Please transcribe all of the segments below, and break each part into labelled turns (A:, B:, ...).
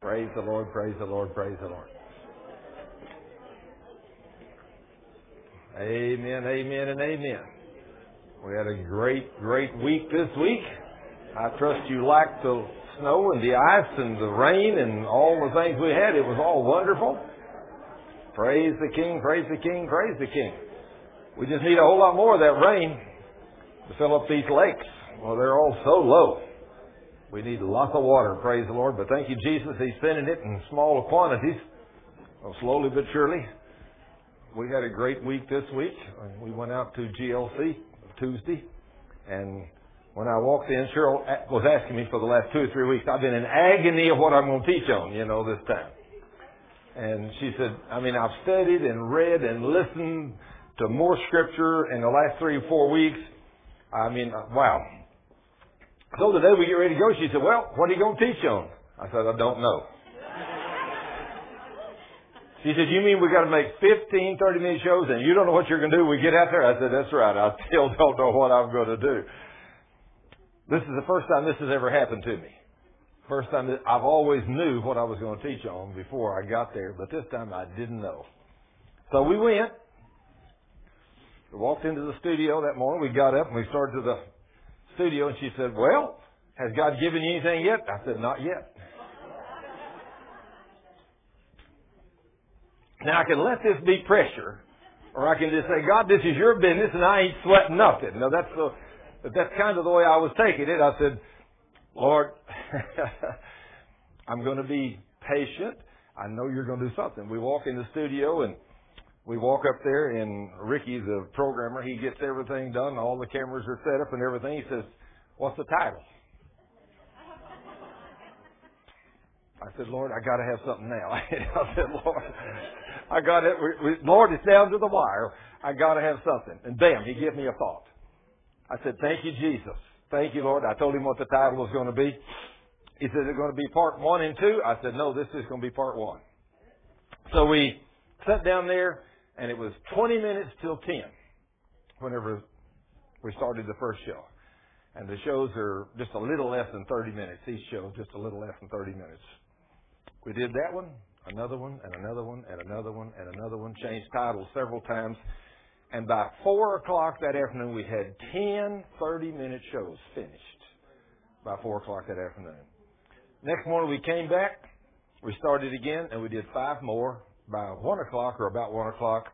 A: Praise the Lord, praise the Lord, praise the Lord. Amen, amen, and amen. We had a great, great week this week. I trust you liked the snow and the ice and the rain and all the things we had. It was all wonderful. Praise the King, praise the King, praise the King. We just need a whole lot more of that rain to fill up these lakes. Well, they're all so low. We need lots of water, praise the Lord. But thank you, Jesus. He's sending it in smaller quantities, well, slowly but surely. We had a great week this week. We went out to GLC Tuesday, and when I walked in, Cheryl was asking me for the last two or three weeks. I've been in agony of what I'm going to teach on, you know, this time. And she said, I mean, I've studied and read and listened to more scripture in the last three or four weeks. I mean, uh, wow. So today we get ready to go. She said, well, what are you going to teach on? I said, I don't know. She said, you mean we got to make 15, 30 minute shows and you don't know what you're going to do when we get out there? I said, that's right. I still don't know what I'm going to do. This is the first time this has ever happened to me. First time that I've always knew what I was going to teach on before I got there, but this time I didn't know. So we went. We walked into the studio that morning. We got up and we started to the studio and she said, well, has God given you anything yet? I said, not yet. Now I can let this be pressure, or I can just say, God, this is your business and I ain't sweating nothing. Now that's the, that's kind of the way I was taking it. I said, Lord, I'm going to be patient. I know you're going to do something. We walk in the studio and we walk up there and Ricky, the programmer, he gets everything done. All the cameras are set up and everything. He says, what's the title? I said, Lord, I got to have something now. I said, Lord, I got it. Lord, it's down to the wire. I got to have something. And bam, he gave me a thought. I said, thank you, Jesus. Thank you, Lord. I told him what the title was going to be. He said, is it going to be part one and two? I said, no, this is going to be part one. So we sat down there and it was 20 minutes till 10 whenever we started the first show. And the shows are just a little less than 30 minutes. Each show just a little less than 30 minutes. We did that one, another one, and another one, and another one, and another one. Changed titles several times. And by 4 o'clock that afternoon, we had 10 30 minute shows finished by 4 o'clock that afternoon. Next morning, we came back. We started again, and we did five more by 1 o'clock or about 1 o'clock.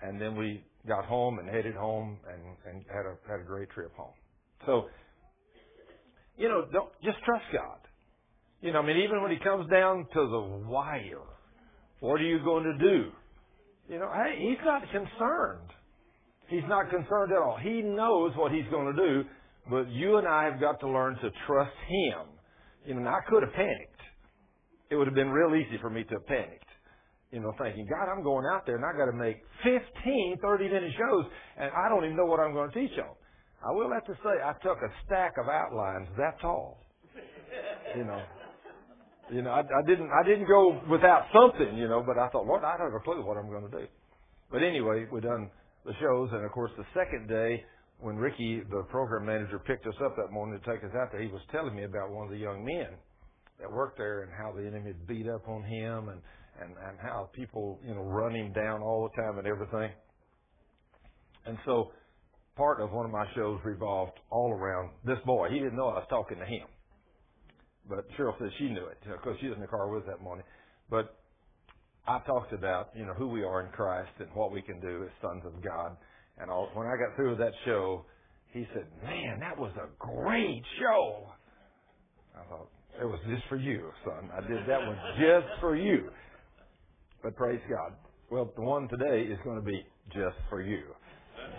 A: And then we got home and headed home and, and had, a, had a great trip home. So, you know, don't, just trust God. You know, I mean, even when he comes down to the wire, what are you going to do? You know, hey, he's not concerned. He's not concerned at all. He knows what he's going to do, but you and I have got to learn to trust him. You know, I could have panicked. It would have been real easy for me to have panicked. You know, thinking, God, I'm going out there and I got to make 15 30 minute shows and I don't even know what I'm going to teach on. I will have to say, I took a stack of outlines that tall. You know, you know, I, I didn't, I didn't go without something, you know, but I thought, Lord, I don't have a clue what I'm going to do. But anyway, we done the shows. And of course, the second day, when Ricky, the program manager, picked us up that morning to take us out there, he was telling me about one of the young men that worked there and how the enemy had beat up on him and, and, and how people, you know, run him down all the time and everything. And so part of one of my shows revolved all around this boy. He didn't know I was talking to him. But Cheryl says she knew it because she was in the car with that morning. But I talked about, you know, who we are in Christ and what we can do as sons of God. And all, when I got through with that show, he said, man, that was a great show. I thought, it was just for you, son. I did that one just for you. But praise God. Well, the one today is going to be just for you.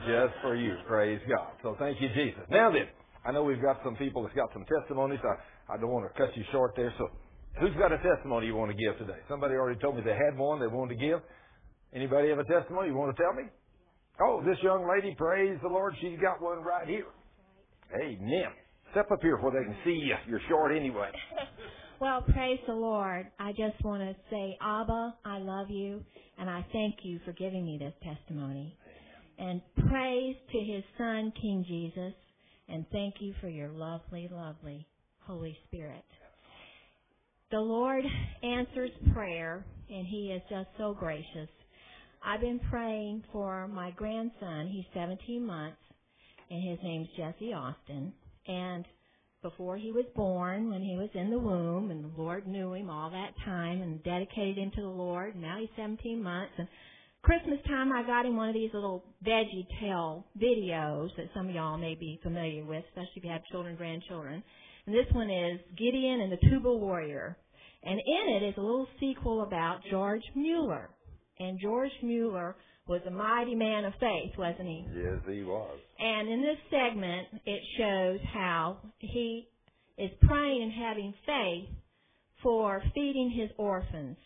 A: Just for you. Praise God. So thank you, Jesus. Now then, I know we've got some people that's got some testimonies. I, I don't want to cut you short there. So Who's got a testimony you want to give today? Somebody already told me they had one they wanted to give. Anybody have a testimony you want to tell me? Oh, this young lady, praise the Lord, she's got one right here. Amen. Step up here where they can see you. You're short anyway.
B: well, praise the Lord. I just want to say, Abba, I love you, and I thank you for giving me this testimony. And praise to his son, King Jesus, and thank you for your lovely, lovely Holy Spirit. the Lord answers prayer, and He is just so gracious. I've been praying for my grandson. He's 17 months, and his name's Jesse Austin. And before he was born, when he was in the womb, and the Lord knew him all that time and dedicated him to the Lord. Now he's 17 months, and Christmas time I got him one of these little Veggie Tale videos that some of y'all may be familiar with, especially if you have children, grandchildren. And this one is Gideon and the Tuba Warrior. And in it is a little sequel about George Mueller. And George Mueller was a mighty man of faith, wasn't he?
A: Yes, he was.
B: And in this segment, it shows how he is praying and having faith for feeding his orphans.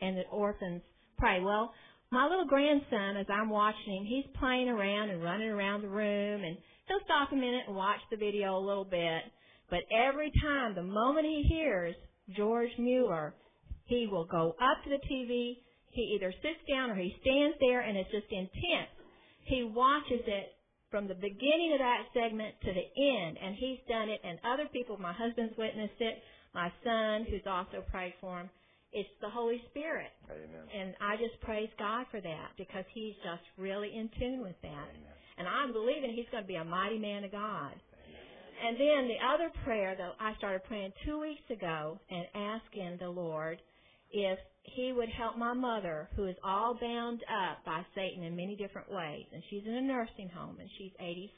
B: And the orphans pray. Well, my little grandson, as I'm watching him, he's playing around and running around the room, and he'll stop a minute and watch the video a little bit. But every time, the moment he hears George Mueller, he will go up to the TV, he either sits down or he stands there and it's just intense. He watches it from the beginning of that segment to the end, and he's done it, and other people, my husband's witnessed it, my son, who's also prayed for him. It's the Holy Spirit.
A: Amen.
B: And I just praise God for that because he's just really in tune with that.
A: Amen.
B: And I'm believing he's going to be a mighty man of God. And then the other prayer that I started praying two weeks ago and asking the Lord if he would help my mother, who is all bound up by Satan in many different ways, and she's in a nursing home and she's 86.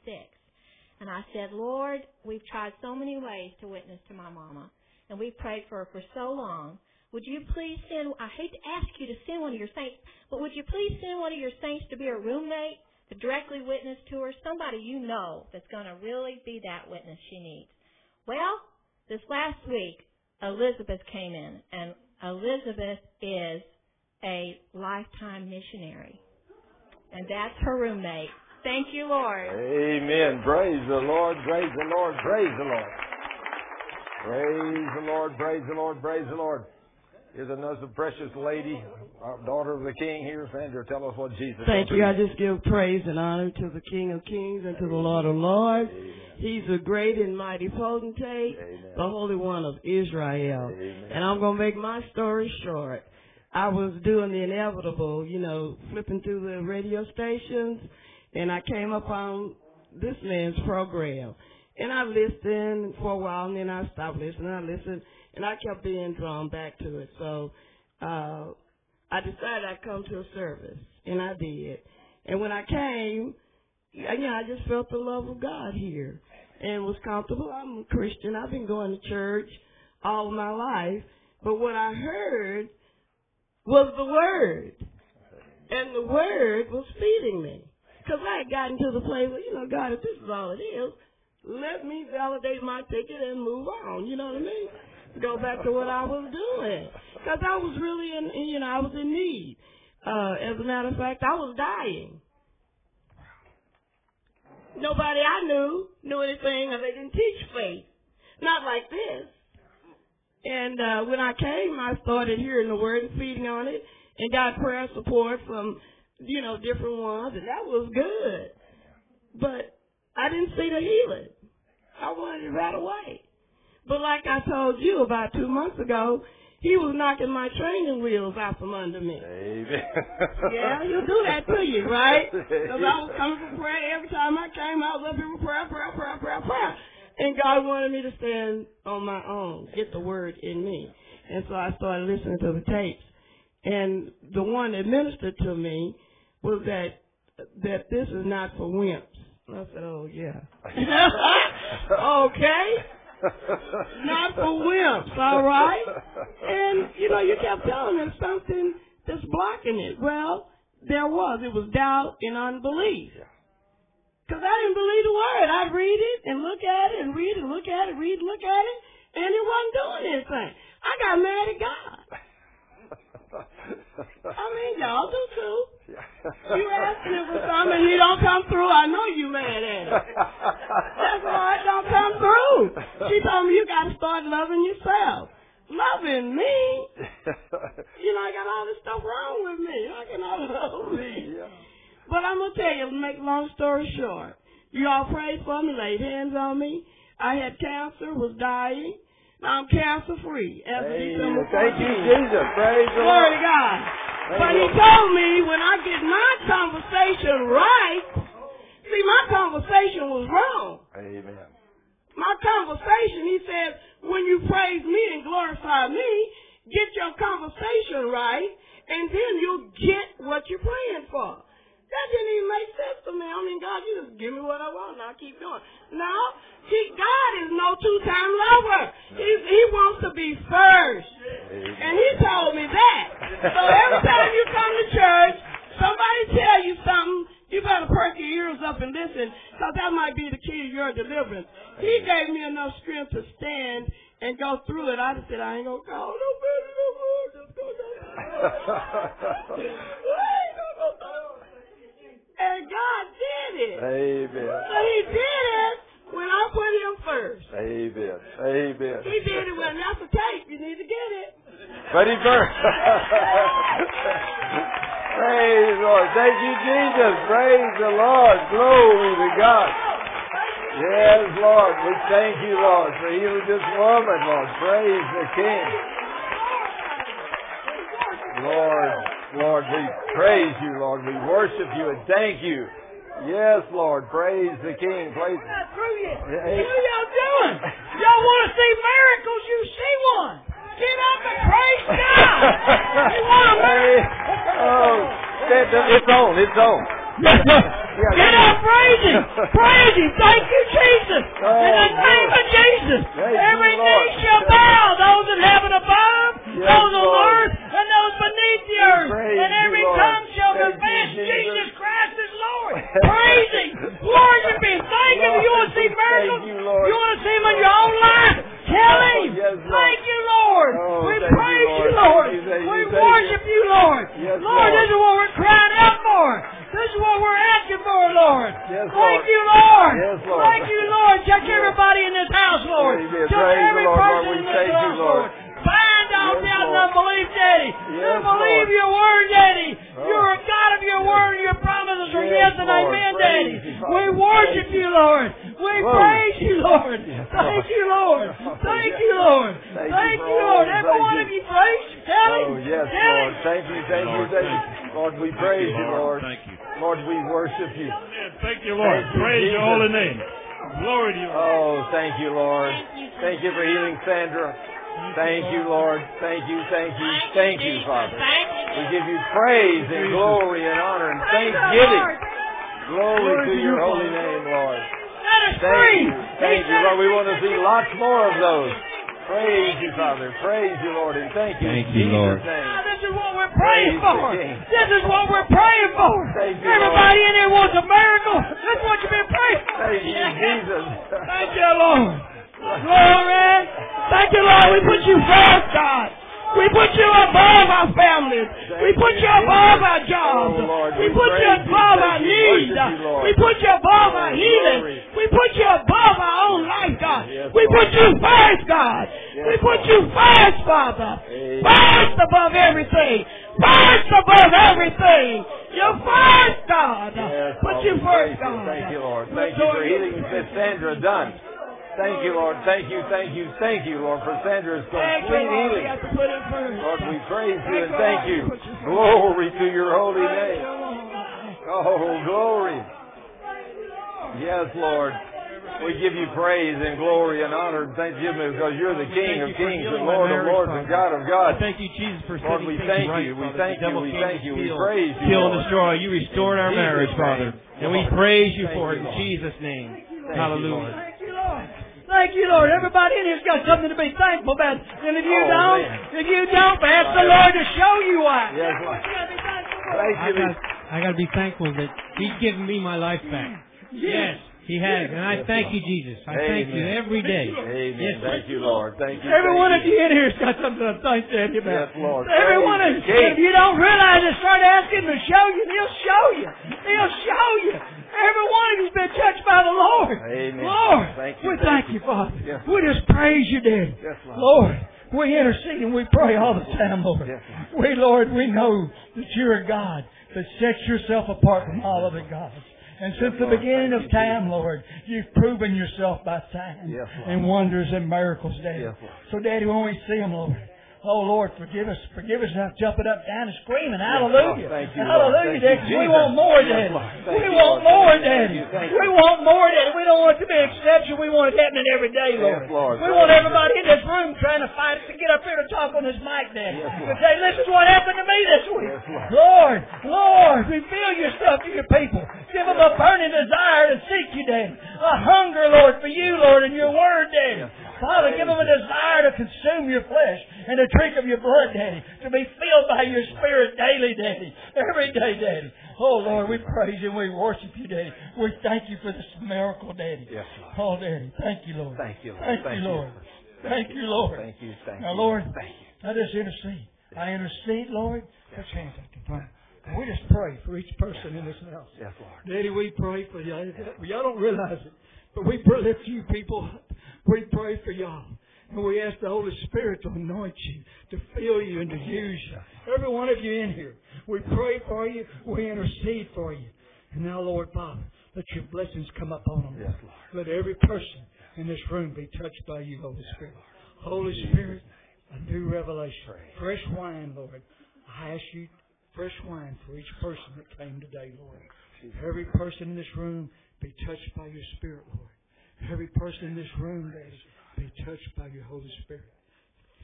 B: And I said, Lord, we've tried so many ways to witness to my mama, and we've prayed for her for so long. Would you please send, I hate to ask you to send one of your saints, but would you please send one of your saints to be a roommate to directly witness to her? Somebody you know that's going to really be that witness she needs. Well, this last week, Elizabeth came in, and Elizabeth is a lifetime missionary. And that's her roommate. Thank you, Lord.
A: Amen. Praise the Lord. Praise the Lord. Praise the Lord. Praise the Lord. Praise the Lord. Praise the Lord. Here's another precious lady, our daughter of the King here. Sandra, tell us what Jesus
C: Thank you. I just give praise and honor to the King of Kings and to the Lord of Lords.
A: Amen.
C: He's a great and mighty potentate,
A: Amen.
C: the Holy One of Israel.
A: Amen.
C: And I'm going to make my story short. I was doing the inevitable, you know, flipping through the radio stations, and I came up on this man's program. And I listened for a while, and then I stopped listening. I listened, and I kept being drawn back to it. So uh, I decided I'd come to a service, and I did. And when I came, yeah, I just felt the love of God here and was comfortable. I'm a Christian. I've been going to church all my life. But what I heard was the Word. And the Word was feeding me. Because I had gotten to the place where, you know, God, if this is all it is, let me validate my ticket and move on. You know what I mean? Go back to what I was doing. Because I was really in, you know, I was in need. Uh, as a matter of fact, I was dying. Nobody I knew knew anything, or they didn't teach faith. Not like this. And uh, when I came, I started hearing the word and feeding on it, and got prayer support from, you know, different ones, and that was good. But I didn't see the healing. I wanted it right away. But like I told you about two months ago, he was knocking my training wheels out from under me.
A: Amen.
C: Yeah, he'll do that to you, right? Because I was coming for prayer every time I came. I was up here for prayer, prayer, prayer, prayer, prayer. And God wanted me to stand on my own, get the word in me. And so I started listening to the tapes. And the one that ministered to me was that that this is not for wimps. And I said, oh yeah. okay. Not for wimps, all right? And, you know, you kept telling me something that's blocking it. Well, there was. It was doubt and unbelief. Because I didn't believe the word. I'd read it and look at it and read and look at it, read and look at it, and it wasn't doing anything. I got mad at God. I mean, y'all do too. You asking him for something and he don't come through, I know you mad at him. That's why it don't come through. She told me you got to start loving yourself. Loving me? You know, I got all this stuff wrong with me. How can I love me?
A: Yeah.
C: But I'm gonna tell you, to make a long story short, you all prayed for me, laid hands on me. I had cancer, was dying. I'm cancer free.
A: Amen. Thank you, Jesus. Praise the
C: Glory
A: Lord.
C: to God.
A: Thank
C: But he told me when I get my you,
A: Lord. Thank you for healing Sandra. Thank you, Lord. Thank you, thank you, thank you, Father. We give you praise and glory and honor and thanksgiving. Glory to your holy name, Lord. Thank you. Thank you, Lord. We want to see lots more of those. Praise you, Father. Praise you, Lord, and thank you.
D: Thank
A: in
D: you,
A: Jesus'
D: Lord.
C: Now,
A: name.
C: this is what we're praying
A: Praise
C: for. This is what we're praying for.
A: Thank you,
C: Everybody in here wants a miracle. That's what you've been praying for.
A: Thank you, Jesus.
C: Thank you, Lord. Glory. Thank you, Lord. We put you first, God. We put you above our families. We put you above our jobs.
A: Oh,
C: we put you above our needs.
A: Worship you, Lord.
C: We put you above our healing. We put you above our own life, God. We put you first, God. We put you first, Father. First above everything. First above everything. You're first, God. Put you first. God.
A: Thank you, Lord. Thank you for healing Miss Sandra Dunn. Thank you, Lord. Thank you, thank you, thank you, Lord, for Sandra's
C: Thank you,
A: complete
C: Lord. We
A: healing.
C: have to put it first.
A: Lord, we praise you and
C: Thank you,
A: thank
C: Lord.
A: you.
C: Put you first.
A: Glory to your holy name. Oh, glory. Yes, Lord. We give you praise and glory and honor and thanksgiving because you're the King of
E: you for
A: kings and
E: healing my
A: Lord of lords and God of
E: I
A: gods.
E: thank you, Jesus, for
A: Lord,
E: setting
A: we
E: things
A: thank
E: right,
A: you, we
E: Father.
A: thank
E: The devil
A: you, we
E: came
A: thank you, we praise you,
E: Kill and destroy. You restored our
A: In Jesus'
E: marriage,
A: name.
E: Father. And we praise you for it in Jesus' name. Hallelujah.
A: Thank you,
E: Hallelujah.
A: Lord.
C: Thank you, Lord. Thank you, Lord. Everybody in here's got something to be thankful about. And if you
A: Oh,
C: don't,
A: man.
C: if you don't, ask the Lord to show you why.
A: Yes,
C: That's
A: Lord.
C: you gotta be.
A: Thank
F: I
A: you.
F: got, I got to be thankful that He's given me my life back. Yes, He has, and I
A: Yes,
F: thank
A: Lord.
F: you, Jesus. I thank you every day.
A: Amen.
F: Yes,
A: Thank you, Lord. Thank you.
C: Every
A: thank
C: one of you in here's got something to thank Daddy about.
A: Yes, Lord.
C: Every
A: Praise
C: one of you. If you don't realize it, start asking Him to show you. and He'll show you. He'll show you. Every one of you's been touched by the Lord.
A: Amen.
C: Lord,
A: Thank you,
C: we
A: thank you.
C: you, Father.
A: Yes,
C: we just praise you, Daddy.
A: Yes, Lord.
C: We intercede and we pray all the time, Lord.
A: Yes,
C: We, Lord, we know that you're a God that sets yourself apart from all other gods.
G: And since the beginning of
A: you,
G: time, Lord, you've proven yourself by signs
A: Yes,
G: and wonders and miracles, Daddy.
A: Yes,
G: So, Daddy, when we see them, Lord, oh, Lord, forgive us. Forgive us now jumping up, down, and screaming, Hallelujah.
A: Thank you,
G: Hallelujah, Daddy. We want more,
A: Yes,
G: Daddy. We want more, Daddy. We want more, Daddy. We don't want it to be an exception. We want it happening every day, Lord.
A: Yes, Lord.
G: We want everybody in this room trying to fight to get up here to talk on this mic, Daddy.
A: Yes,
G: to say, this is what happened to me this week.
A: Yes, Lord.
G: Lord, Lord, reveal yourself to your people. Give them a burning desire to seek you, Daddy. A hunger, Lord, for you, Lord, and your word, Daddy. Father, give them a desire to consume your flesh and to drink of your blood, Daddy. To be filled by your Spirit daily, Daddy. Every day, Daddy. Oh, Lord, we praise you and we worship you, Daddy. We thank you for this miracle, Daddy.
A: Yes, Lord.
G: Oh, Daddy, thank you, Lord.
A: Thank you, Lord.
G: Thank,
A: Thank
G: you,
A: you.
G: Lord. Thank you, Lord.
A: Thank you. Thank
G: Now. Lord,
A: Thank you.
G: I just intercede. I intercede, Lord. Put your hands up to front. We just pray for each person in this house.
A: Yes, Lord.
G: Daddy, we pray for y'all. Y'all don't realize it, but we pray- lift you people. up. We pray for y'all. And we ask the Holy Spirit to anoint you, to fill you, and to use you. Every one of you in here. We pray for you. We intercede for you. And now, Lord Father, let your blessings come upon them.
A: Yes, Lord.
G: Let every person in this room be touched by you, Holy Spirit. Holy Spirit, a new revelation. Fresh wine, Lord. I ask you fresh wine for each person that came today, Lord. Every person in this room be touched by your Spirit, Lord. Every person in this room, be touched by your Holy Spirit.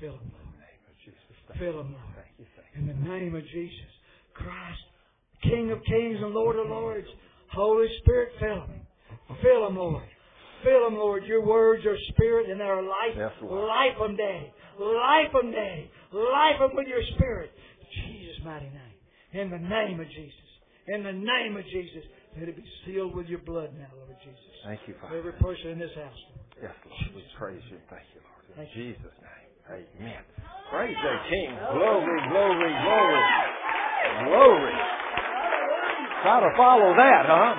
G: Fill them, Lord. Fill them, Lord.
A: Thank you. Thank
G: In the name of Jesus Christ, King of kings and Lord of lords, Holy Spirit, fill them. Fill them, Lord. Fill them, Lord. Your words are spirit and they are life.
A: Yes,
G: Life them, Daddy. Life them, Daddy. Life them with your spirit. Jesus' mighty name. In the name of Jesus. In the name of Jesus. Let it be sealed with your blood now, Lord Jesus.
A: Thank you, Father.
G: Every person in this house, Lord.
A: Yes, Lord. We praise you. Thank you, Lord. In
G: Thank you.
A: Jesus' name. Amen. Praise the King. Glory, glory, glory. Glory. Try to follow that, huh?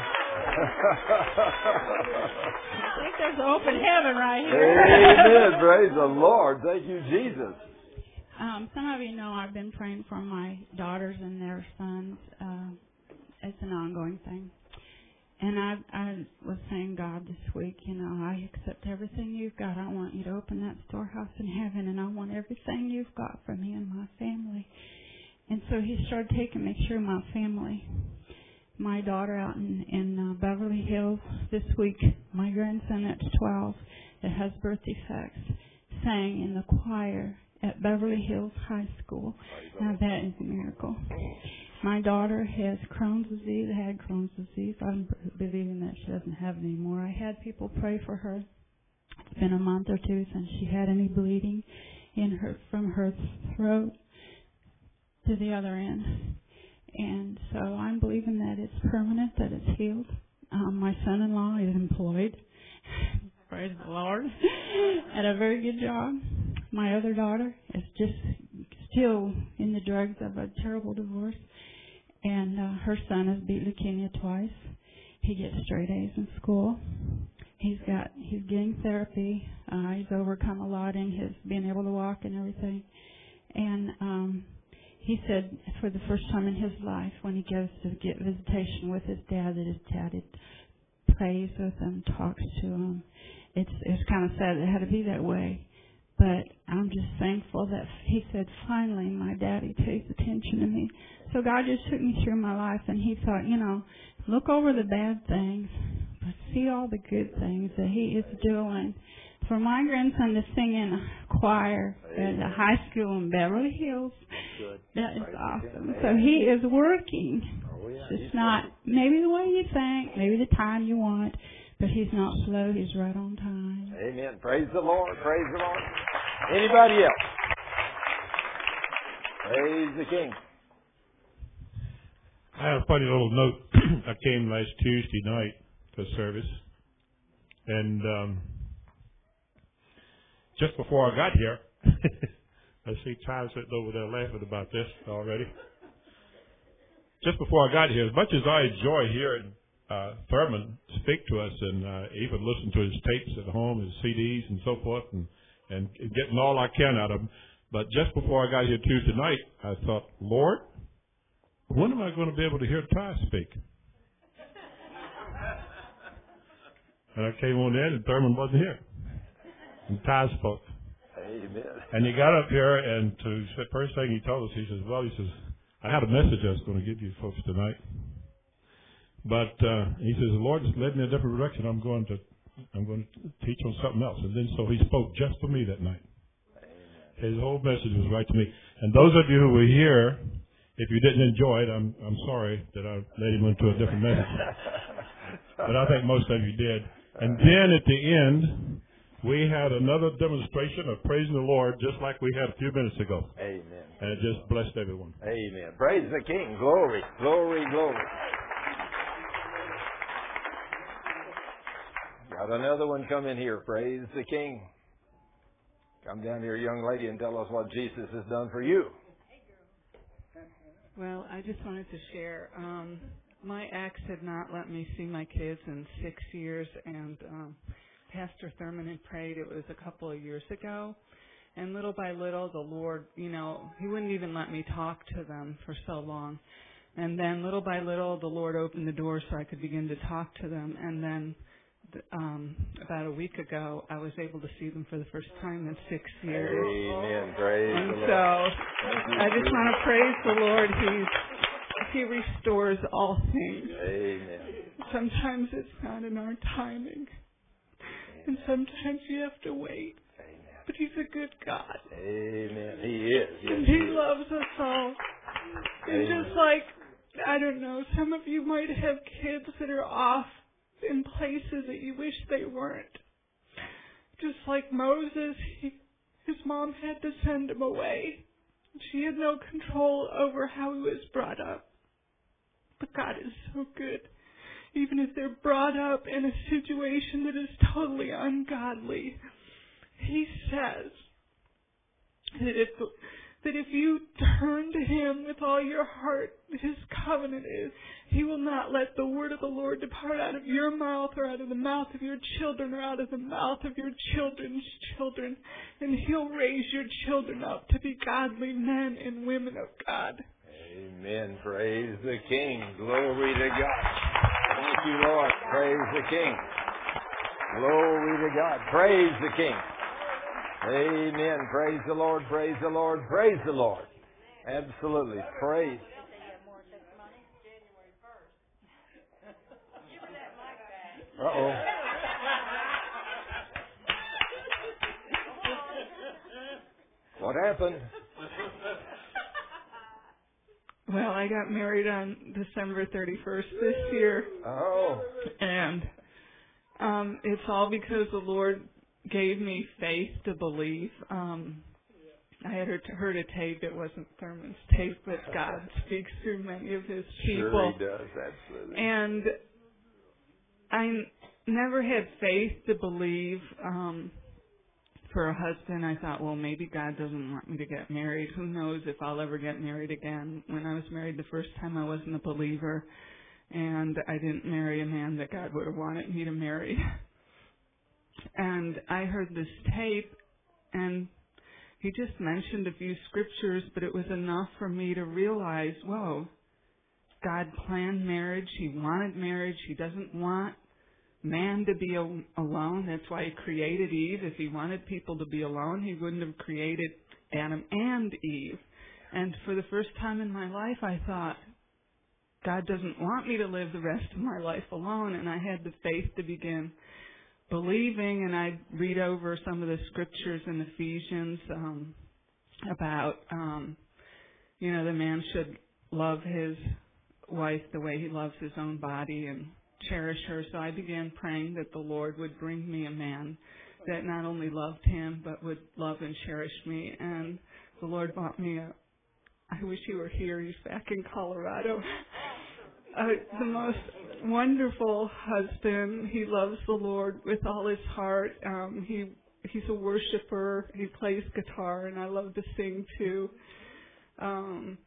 H: I think there's an open heaven right here.
A: Amen. Praise the Lord. Thank you, Jesus.
H: Um, some of you know I've been praying for my daughters and their sons. Uh, it's an ongoing thing. And I, I was saying, God, this week, you know, I accept everything you've got. I want you to open that storehouse in heaven, and I want everything you've got for me and my family. And so He started taking me through my family. My daughter out in, in uh, Beverly Hills this week, my grandson that's 12 that has birth defects, sang in the choir at Beverly Hills High School. Now that is a miracle. My daughter has Crohn's disease, had Crohn's disease. I'm believing that she doesn't have it anymore. I had people pray for her. It's been a month or two since she had any bleeding in her from her throat to the other end. And so I'm believing that it's permanent, that it's healed. Um, my son-in-law is employed. Praise the Lord. At a very good job. My other daughter is just still in the drugs of a terrible divorce. And uh, her son has beat leukemia twice. He gets straight A's in school. He's got he's getting therapy. Uh, he's overcome a lot in his being able to walk and everything. And um he said for the first time in his life when he goes to get visitation with his dad that his dad prays with him, talks to him. It's it's kind of sad it had to be that way. But I'm just thankful that he said, finally, my daddy pays attention to me. So God just took me through my life, and he thought, you know, look over the bad things, but see all the good things that he is doing. For my grandson to sing in a choir at a high school in Beverly Hills,
A: Good.
H: that is awesome. So he is working.
A: Oh, yeah.
H: It's
A: He's
H: not
A: working.
H: maybe the way you think, maybe the time you want, but he's not slow. He's right on time.
A: Amen. Praise the Lord. Praise the Lord. Anybody else? Praise the King.
D: I have a funny little note. I came last Tuesday night to service, and um, just before I got here, I see Ty sitting over there laughing about this already. Just before I got here, as much as I enjoy hearing uh, Thurman speak to us and uh, even listen to his tapes at home, his CDs and so forth, and, and getting all I can out of him, but just before I got here Tuesday night, I thought, Lord, when am I going to be able to hear Ty speak? And I came on in, and Thurman wasn't here. And Ty spoke.
A: Amen.
D: And he got up here, and to the first thing he told us, he says, "Well, he says, I had a message I was going to give you folks tonight, but uh, he says the Lord has led me in a different direction. I'm going to, I'm going to teach on something else." And then so he spoke just for me that night. His whole message was right to me. And those of you who were here, if you didn't enjoy it, I'm I'm sorry that I led him into a different message. but I think most of you did. And then at the end, we had another demonstration of praising the Lord just like we had a few minutes ago.
A: Amen.
D: And it just blessed everyone.
A: Amen. Praise the King. Glory, glory, glory. Got another one coming here. Praise the King. Come down here, young lady, and tell us what Jesus has done for you.
I: Well, I just wanted to share. Um, my ex had not let me see my kids in six years, and um, Pastor Thurman had prayed. It was a couple of years ago. And little by little, the Lord, you know, He wouldn't even let me talk to them for so long. And then little by little, the Lord opened the door so I could begin to talk to them. And then um, about a week ago, I was able to see them for the first time in six years.
A: Amen. Praise
I: And so I just want to praise the Lord. He's He restores all things.
A: Amen.
I: Sometimes it's not in our timing, and sometimes you have to wait. But He's a good God,
A: Amen. He is. Yes,
I: and
A: he
I: He loves us all. And
A: Amen.
I: just like I don't know, some of you might have kids that are off in places that you wish they weren't. Just like Moses, he, his mom had to send him away. She had no control over how he was brought up. But God is so good. Even if they're brought up in a situation that is totally ungodly, He says that if that if you turn to Him with all your heart, His covenant is, He will not let the word of the Lord depart out of your mouth or out of the mouth of your children or out of the mouth of your children's children. And He'll raise your children up to be godly men and women of God.
A: Amen. Praise the King. Glory to God. Thank you, Lord. Praise the King. Glory to God. Praise the King. Amen. Praise the Lord. Praise the Lord. Praise the Lord. Absolutely. Praise. Uh oh. What happened?
I: Well, I got married on December 31st this year.
A: Oh.
I: And um it's all because the Lord gave me faith to believe. Um I had heard, heard a tape. It wasn't Thurman's tape, but God speaks through many of His people.
A: Sure he does. Absolutely.
I: And I n- never had faith to believe um for a husband. I thought, well, maybe God doesn't want me to get married. Who knows if I'll ever get married again. When I was married the first time, I wasn't a believer. And I didn't marry a man that God would have wanted me to marry. And I heard this tape, and he just mentioned a few scriptures, but it was enough for me to realize, whoa, God planned marriage. He wanted marriage. He doesn't want man to be alone. That's why he created Eve. If he wanted people to be alone, he wouldn't have created Adam and Eve. And for the first time in my life, I thought, God doesn't want me to live the rest of my life alone. And I had the faith to begin believing, and I'd read over some of the scriptures in Ephesians um, about, um, you know, the man should love his wife the way he loves his own body and cherish her. So I began praying that the Lord would bring me a man that not only loved him but would love and cherish me. And the Lord brought me a. I wish he were here. He's back in Colorado. Uh, the most wonderful husband. He loves the Lord with all his heart. Um, he he's a worshiper. He plays guitar, and I love to sing too. Um,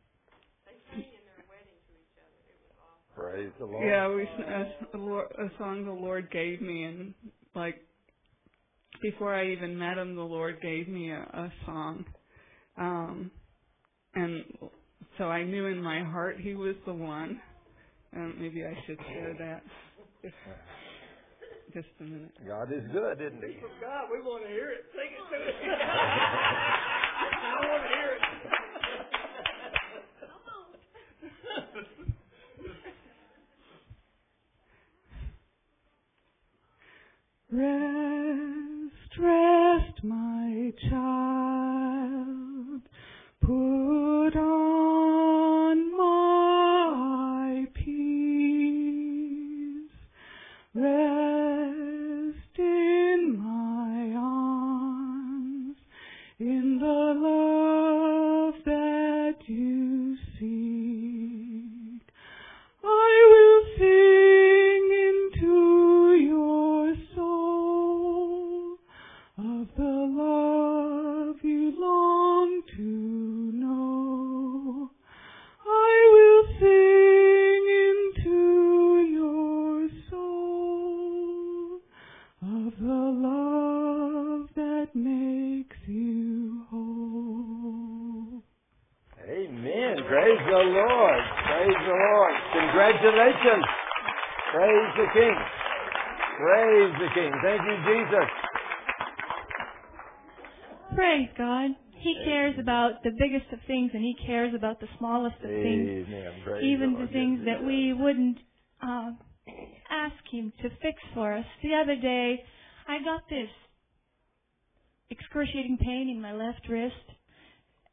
A: Praise the Lord.
I: yeah, we a, a, song the Lord gave me, and like before I even met him, the Lord gave me a, a song, um, and so I knew in my heart he was the one. Um, maybe I should share that.
J: just a minute.
A: God is good, isn't He?
G: God, we want to hear it. Sing it to us. I want to hear it.
J: Rest, rest, my child. Put on Rest
K: about the smallest of things.
A: Amen.
K: Even
A: the
K: things that we wouldn't uh, ask Him to fix for us. The other day, I got this excruciating pain in my left wrist.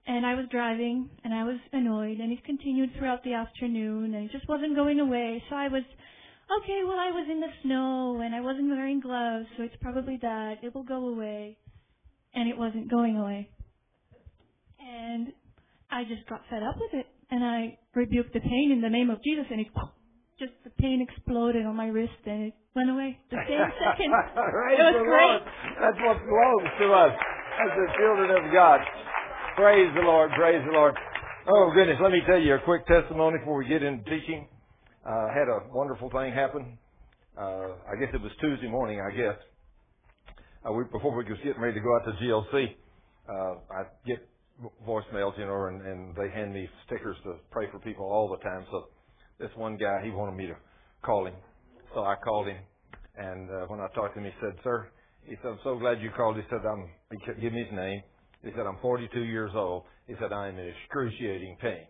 K: And I was driving and I was annoyed and it continued throughout the afternoon and it just wasn't going away. So I was, okay, well I was in the snow and I wasn't wearing gloves so it's probably that. It will go away. And it wasn't going away. And I just got fed up with it and I rebuked the pain in the name of Jesus and it just the pain exploded on my wrist and it went away the same second. It was great.
A: Lord. That's what belongs to us as the children of God. Praise the Lord. Praise the Lord. Oh goodness, let me tell you a quick testimony before we get into teaching. Uh, had a wonderful thing happen. Uh, I guess it was Tuesday morning. I guess uh, we, before we was getting ready to go out to GLC, uh, I get voicemails, you know, and, and they hand me stickers to pray for people all the time. So this one guy, he wanted me to call him, so I called him, and uh, when I talked to him, he said, "Sir," he said, "I'm so glad you called." He said, "I'm," he gave me his name. He said, "I'm 42 years old." He said, "I am in excruciating pain."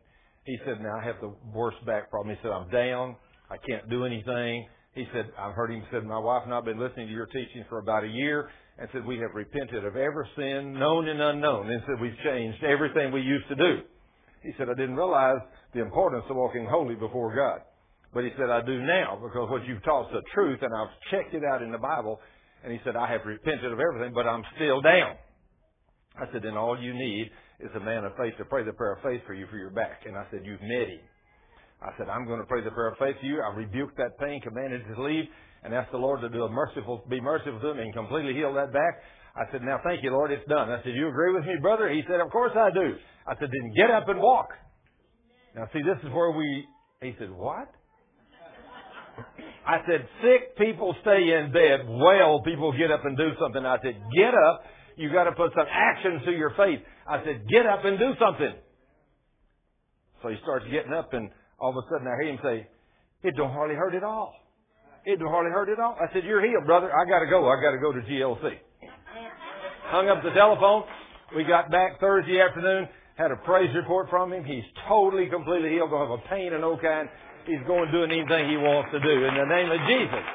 A: He said, "Now I have the worst back problem." He said, "I'm down. I can't do anything." He said, "I've heard him said my wife and I've been listening to your teaching for about a year." And said, we have repented of every sin, known and unknown. And said, we've changed everything we used to do. He said, I didn't realize the importance of walking holy before God. But he said, I do now because what you've taught is the truth and I've checked it out in the Bible. And he said, I have repented of everything, but I'm still down. I said, then all you need is a man of faith to pray the prayer of faith for you for your back. And I said, you've met him. I said, I'm going to pray the prayer of faith for you. I rebuked that pain, commanded it to leave, and asked the Lord to do a merciful, be merciful to him and completely heal that back. I said, now thank you, Lord, it's done. I said, you agree with me, brother? He said, of course I do. I said, then get up and walk. Now see, this is where we, he said, what? I said, sick people stay in bed. Well people get up and do something. I said, get up. You got to put some action to your faith. I said, get up and do something. So he starts getting up and all of a sudden I hear him say, it don't hardly hurt at all. It hardly hurt at all. I said, you're healed, brother. I got to go. I got to go to GLC. Hung up the telephone. We got back Thursday afternoon, had a praise report from him. He's totally, completely healed. Don't have a pain of no kind. He's going doing anything he wants to do in the name of Jesus.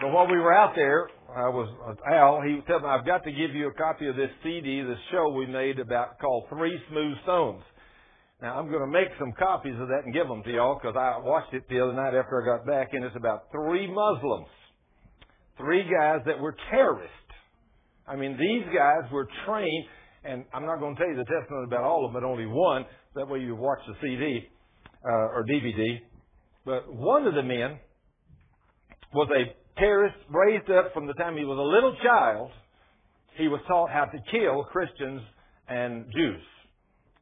A: But while we were out there, I was Al. He me I've got to give you a copy of this CD, this show we made about called Three Smooth Stones. Now I'm going to make some copies of that and give them to y'all because I watched it the other night after I got back, and it's about three Muslims, three guys that were terrorists. I mean, these guys were trained, and I'm not going to tell you the testimony about all of them, but only one. That way you watch the CD uh, or DVD. But one of the men was a terrorist raised up from the time he was a little child. He was taught how to kill Christians and Jews.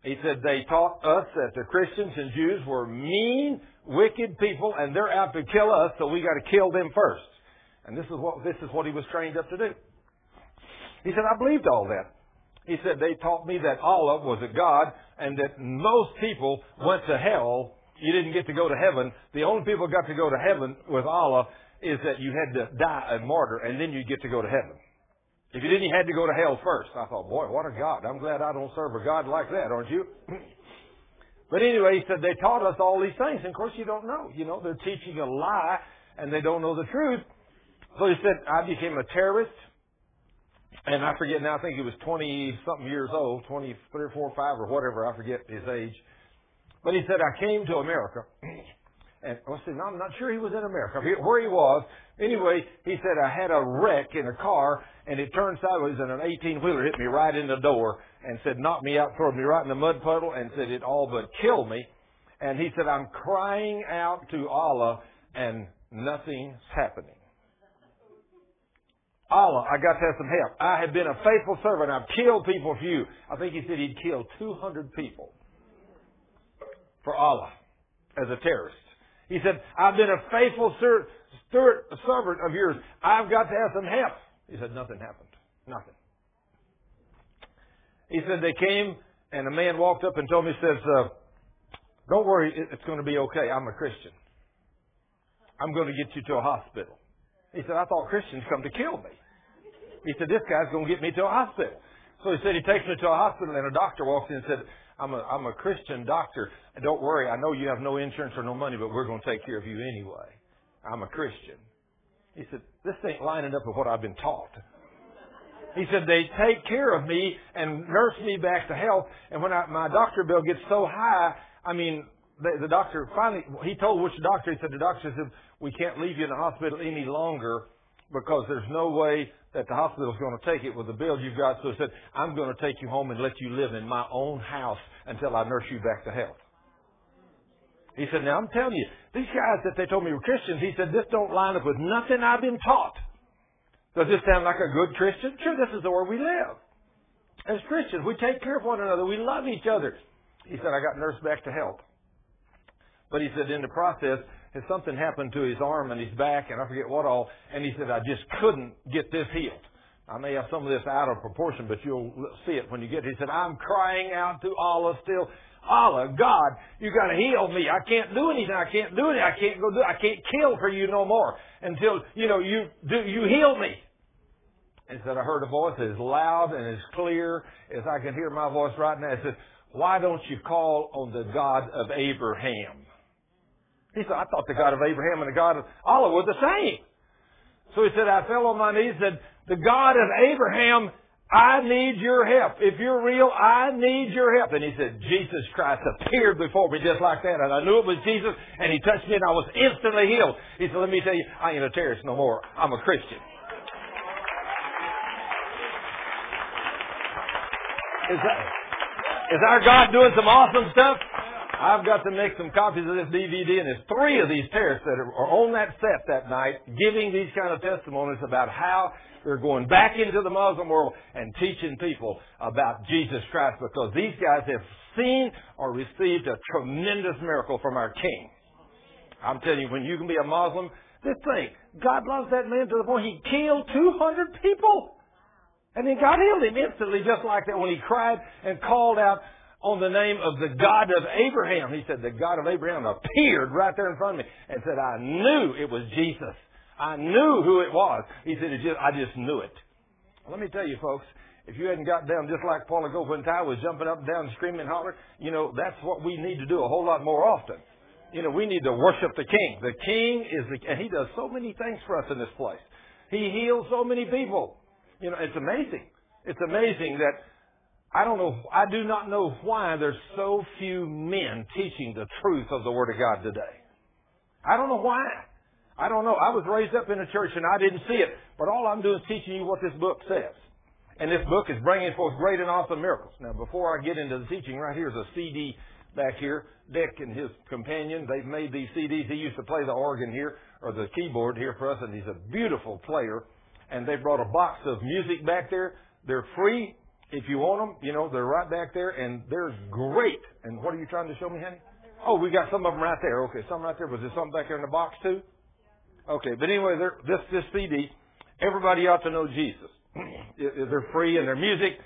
A: He said they taught us that the Christians and Jews were mean, wicked people, and they're out to kill us, so we got to kill them first. And this is what this is what he was trained up to do. He said, I believed all that. He said they taught me that Allah was a God and that most people went to hell you didn't get to go to heaven. The only people got to go to heaven with Allah is that you had to die a martyr and then you get to go to heaven. If you didn't, you had to go to hell first. I thought, boy, what a God. I'm glad I don't serve a God like that, aren't you? but anyway, he said they taught us all these things. And of course, you don't know. You know, they're teaching a lie and they don't know the truth. So he said, I became a terrorist. And I forget now, I think he was 20 something years old, 23 or 4 or 5 or whatever, I forget his age. But he said, I came to America. And I said, no, I'm not sure he was in America. Where he was. Anyway, he said, I had a wreck in a car and it turned sideways and an 18 wheeler hit me right in the door and said, knocked me out, threw me right in the mud puddle and said it all but killed me. And he said, I'm crying out to Allah and nothing's happening. Allah, I got to have some help. I have been a faithful servant. I've killed people for you. I think he said he'd killed 200 people for Allah as a terrorist. He said, I've been a faithful steward, servant of yours. I've got to have some help. He said, nothing happened. Nothing. He said, they came and a man walked up and told me, says, uh, don't worry, it's going to be okay. I'm a Christian. I'm going to get you to a hospital. He said, I thought Christians come to kill me. He said, this guy's going to get me to a hospital. So he said, he takes me to a hospital and a doctor walks in and said, I'm a, I'm a Christian doctor. And don't worry, I know you have no insurance or no money, but we're going to take care of you anyway. I'm a Christian. He said, this ain't lining up with what I've been taught. He said, they take care of me and nurse me back to health. And when I, my doctor bill gets so high, I mean, the, the doctor finally, he told which doctor, he said, the doctor said, we can't leave you in the hospital any longer because there's no way that the hospital's going to take it with the bill you've got. So he said, I'm going to take you home and let you live in my own house until I nurse you back to health. He said, now I'm telling you, these guys that they told me were Christians, he said, this don't line up with nothing I've been taught. Does this sound like a good Christian? Sure, this is the way we live. As Christians, we take care of one another. We love each other. He said, I got nursed back to health. But he said, in the process, something happened to his arm and his back, and I forget what all, and he said, I just couldn't get this healed. I may have some of this out of proportion, but you'll see it when you get it. He said, I'm crying out to Allah still. Allah, God, you gotta heal me. I can't do anything. I can't do anything. I can't go do, I can't kill for you no more until, you know, you do, you heal me. And said, I heard a voice as loud and as clear as I can hear my voice right now. It said, why don't you call on the God of Abraham? He said, I thought the God of Abraham and the God of Allah were the same. So he said, I fell on my knees and said, the God of Abraham, I need your help. If you're real, I need your help. And he said, Jesus Christ appeared before me just like that. And I knew it was Jesus and he touched me and I was instantly healed. He said, let me tell you, I ain't a terrorist no more. I'm a Christian. Is, that, is our God doing some awesome stuff? I've got to make some copies of this DVD, and there's three of these terrorists that are on that set that night giving these kind of testimonies about how they're going back into the Muslim world and teaching people about Jesus Christ because these guys have seen or received a tremendous miracle from our King. I'm telling you, when you can be a Muslim, this thing, God loves that man to the point he killed 200 people. And then God healed him instantly just like that when he cried and called out on the name of the God of Abraham. He said, the God of Abraham appeared right there in front of me and said, I knew it was Jesus. I knew who it was. He said, just, I just knew it. Let me tell you, folks, if you hadn't got down just like Paul ago when Ty was jumping up and down, screaming and hollering, you know, that's what we need to do a whole lot more often. You know, we need to worship the King. The King is the, and He does so many things for us in this place. He heals so many people. You know, it's amazing. It's amazing that I don't know, I do not know why there's so few men teaching the truth of the Word of God today. I don't know why. I don't know. I was raised up in a church and I didn't see it, but all I'm doing is teaching you what this book says. And this book is bringing forth great and awesome miracles. Now, before I get into the teaching, right here's a CD back here. Dick and his companion, they've made these CDs. He used to play the organ here, or the keyboard here for us, and he's a beautiful player. And they brought a box of music back there. They're free if you want them, you know, they're right back there and they're great. And what are you trying to show me, honey? Oh, we got some of them right there. Okay, some right there. Was there something back there in the box too? Okay, but anyway, this this CD, everybody ought to know Jesus. they're free and their music.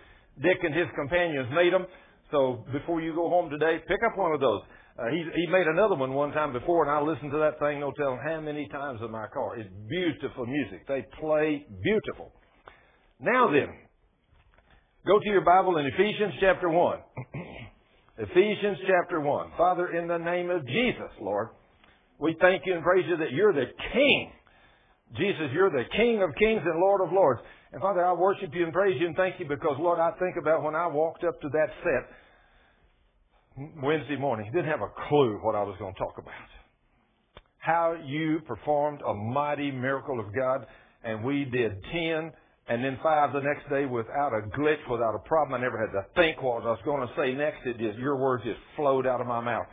A: Dick and his companions made them. So before you go home today, pick up one of those. Uh, he he made another one one time before, and I listened to that thing no telling how many times in my car. It's beautiful music. They play beautiful. Now then, go to your Bible in Ephesians chapter one. Ephesians chapter one. Father, in the name of Jesus, Lord, we thank you and praise you that you're the King. Jesus, you're the King of kings and Lord of lords. And Father, I worship you and praise you and thank you because, Lord, I think about when I walked up to that set Wednesday morning, didn't have a clue what I was going to talk about. How you performed a mighty miracle of God, and we did ten, and then five the next day without a glitch, without a problem. I never had to think what I was going to say next. It just your words just flowed out of my mouth.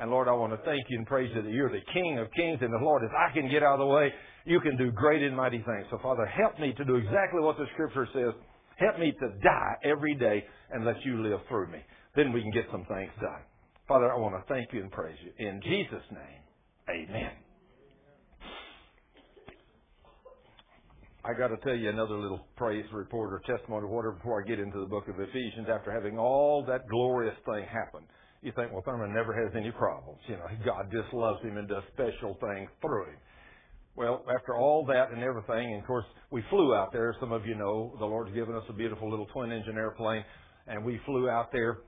A: And Lord, I want to thank you and praise you that you're the King of Kings, and the Lord, if I can get out of the way, you can do great and mighty things. So Father, help me to do exactly what the Scripture says. Help me to die every day and let you live through me. Then we can get some things done. Father, I want to thank you and praise you. In Jesus' name, amen. I got to tell you another little praise report or testimony or whatever before I get into the book of Ephesians after having all that glorious thing happen. You think, well, Thurman never has any problems. You know, God just loves him and does special things through him. Well, after all that and everything, and of course, we flew out there. Some of you know the Lord's given us a beautiful little twin engine airplane, and we flew out there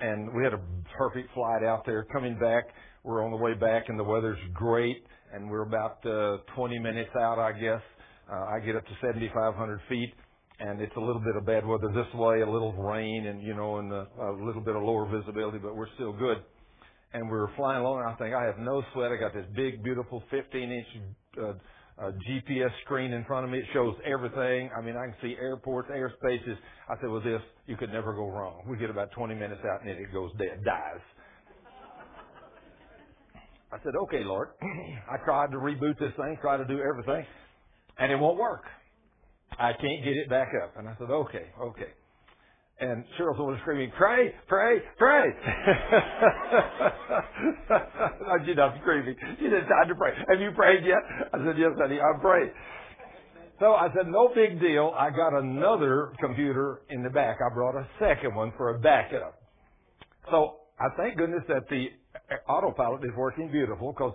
A: and we had a perfect flight out there. Coming back, we're on the way back, and the weather's great, and we're about uh, 20 minutes out, I guess. Uh, I get up to 7,500 feet, and it's a little bit of bad weather this way, a little rain, and you know, and a, a little bit of lower visibility, but we're still good. And we were flying along, and I think I have no sweat. I got this big, beautiful 15-inch uh, a GPS screen in front of me. It shows everything. I mean, I can see airports, airspaces. I said, well, this, you could never go wrong. We get about 20 minutes out and then it goes dead, dies. I said, okay, Lord. I tried to reboot this thing, tried to do everything, and it won't work. I can't get it back up. And I said, okay, okay. And Cheryl's always screaming, pray, pray, pray. She's not screaming. She said, time to pray. Have you prayed yet? I said, yes, honey, I've prayed. So I said, no big deal. I got another computer in the back. I brought a second one for a backup. So I thank goodness that the autopilot is working beautiful because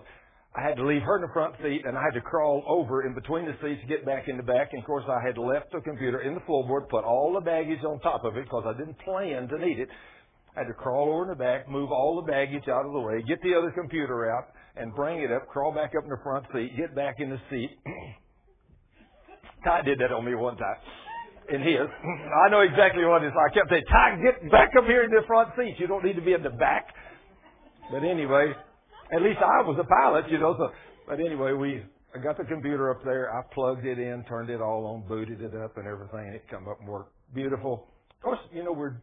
A: I had to leave her in the front seat and I had to crawl over in between the seats to get back in the back. And of course, I had left the computer in the floorboard, put all the baggage on top of it because I didn't plan to need it. I had to crawl over in the back, move all the baggage out of the way, get the other computer out, and bring it up, crawl back up in the front seat, get back in the seat. Ty did that on me one time. In his. I know exactly what it's like. I kept saying, Ty, get back up here in the front seat. You don't need to be in the back. But anyway, at least I was a pilot, you know. So, but anyway, we I got the computer up there. I plugged it in, turned it all on, booted it up, and everything. It come up and worked beautiful. Of course, you know we're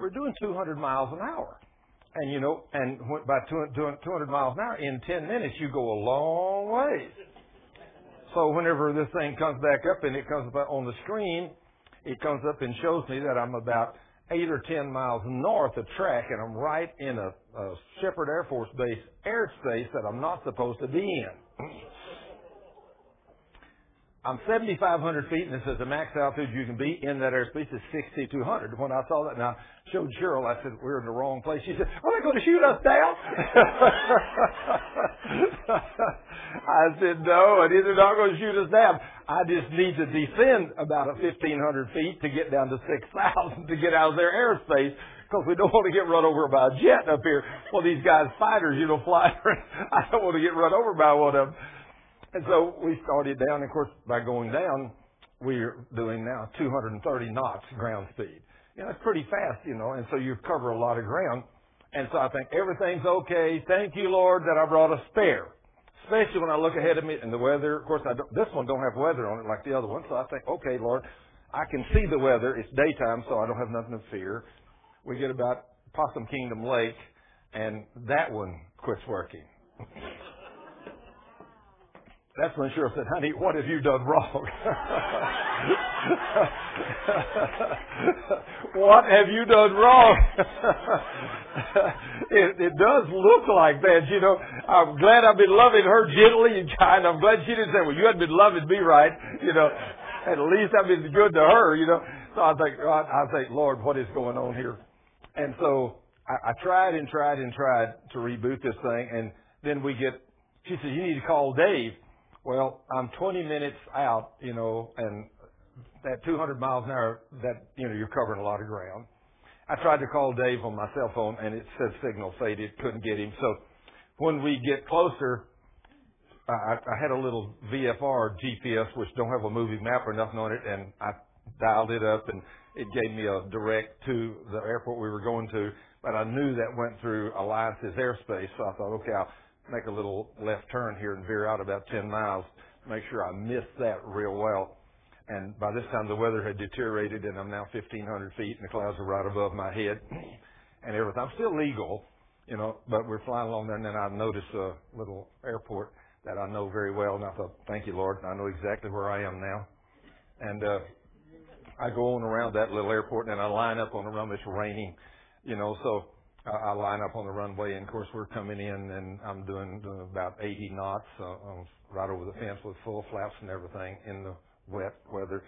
A: we're doing 200 miles an hour, and you know, and by 200 miles an hour in 10 minutes, you go a long way. So whenever this thing comes back up and it comes up on the screen, it comes up and shows me that I'm about eight or ten miles north of track, and I'm right in a, a Sheppard Air Force Base airspace that I'm not supposed to be in. I'm 7,500 feet, and it says the max altitude you can be in that airspace is 6,200. When I saw that, and I showed Cheryl, I said, we're in the wrong place. She said, are they going to shoot us down? I said, no, they're not going to shoot us down. I just need to descend about 1,500 feet to get down to 6,000 to get out of their airspace because we don't want to get run over by a jet up here. Well, these guys, fighters, you know, fly. I don't want to get run over by one of them. And so we started down. Of course, by going down, we're doing now 230 knots ground speed. You know, it's pretty fast, you know, and so you cover a lot of ground. And so I think everything's okay. Thank you, Lord, that I brought a spare. Especially when I look ahead of me and the weather. Of course, I don't, this one don't have weather on it like the other one. So I think, okay, Lord, I can see the weather. It's daytime, so I don't have nothing to fear. We get about Possum Kingdom Lake, and that one quits working. That's when Cheryl said, honey, what have you done wrong? what have you done wrong? it, it does look like that, you know. I'm glad I've been loving her gently and kind. I'm glad she didn't say, well, you hadn't been loving me right, you know. At least I've been good to her, you know. So I think, I think, Lord, what is going on here? And so I, I tried and tried and tried to reboot this thing, and then we get. She says, "You need to call Dave." Well, I'm 20 minutes out, you know, and that 200 miles an hour, that you know, you're covering a lot of ground. I tried to call Dave on my cell phone, and it said signal faded, couldn't get him. So when we get closer, I, I had a little VFR GPS, which don't have a movie map or nothing on it, and I dialed it up, and it gave me a direct to the airport we were going to. But I knew that went through Alliance's airspace, so I thought, okay, I'll make a little left turn here and veer out about 10 miles, make sure I miss that real well. And by this time, the weather had deteriorated, and I'm now 1,500 feet, and the clouds are right above my head, and everything. I'm still legal, you know, but we're flying along there, and then I noticed a little airport that I know very well, and I thought, thank you, Lord, I know exactly where I am now. And uh, I go on around that little airport, and I line up on the runway. It's raining, you know, so I, line up on the runway, and of course we're coming in, and I'm doing, about 80 knots uh, right over the fence with full flaps and everything in the wet weather.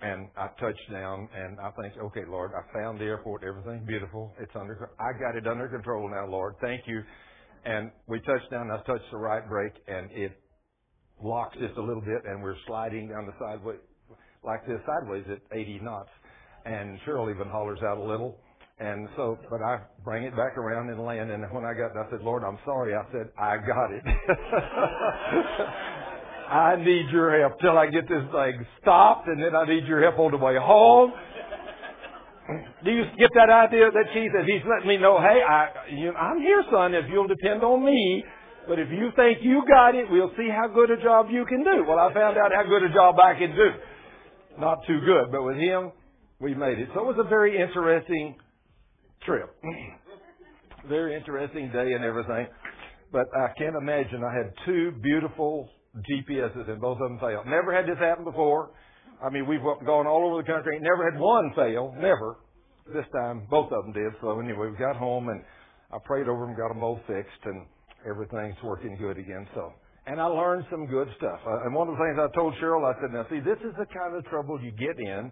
A: And I touched down, and I think, okay, Lord, I found the airport. Everything beautiful. It's under. I got it under control now, Lord. Thank you. And we touched down. I touched the right brake, and it locks just a little bit, and we're sliding down the sideway like this sideways at 80 knots. And Cheryl even hollers out a little. And so, but I bring it back around and land. And when I got, I said, Lord, I'm sorry. I said, I got it. I need your help till I get this thing stopped, and then I need your help on the way home. Do you get that idea that says he's letting me know, hey, I, you, I'm here, son, if you'll depend on me. But if you think you got it, we'll see how good a job you can do. Well, I found out how good a job I can do. Not too good, but with him, we made it. So it was a very interesting trip. very interesting day and everything. But I can't imagine I had two beautiful GPSs and both of them failed. Never had this happen before. I mean, we've gone all over the country. Never had one fail. Never. This time, both of them did. So anyway, we got home and I prayed over them, got them both fixed, and everything's working good again. So, and I learned some good stuff. Uh, and one of the things I told Cheryl, I said, now see, this is the kind of trouble you get in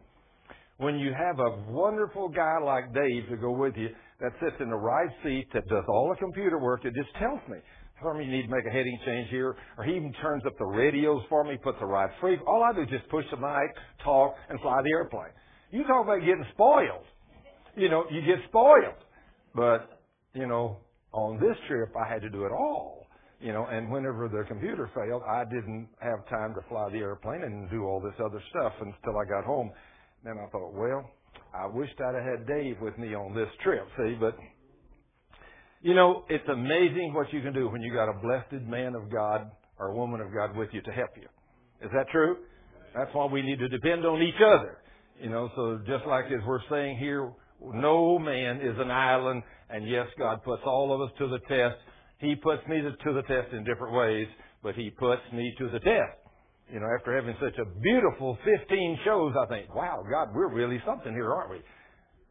A: when you have a wonderful guy like Dave to go with you that sits in the right seat that does all the computer work that just tells me for me, you need to make a heading change here. Or he even turns up the radios for me, puts the right frequency. All I do is just push the mic, talk, and fly the airplane. You talk about getting spoiled. You know, you get spoiled. But, you know, on this trip, I had to do it all. You know, and whenever the computer failed, I didn't have time to fly the airplane and do all this other stuff until I got home. Then I thought, well, I wished I'd have had Dave with me on this trip, see, but you know, it's amazing what you can do when you got a blessed man of God or woman of God with you to help you. Is that true? That's why we need to depend on each other. You know, so just like as we're saying here, no man is an island, and yes, God puts all of us to the test. He puts me to the test in different ways, but He puts me to the test. You know, after having such a beautiful 15 shows, I think, wow, God, we're really something here, aren't we?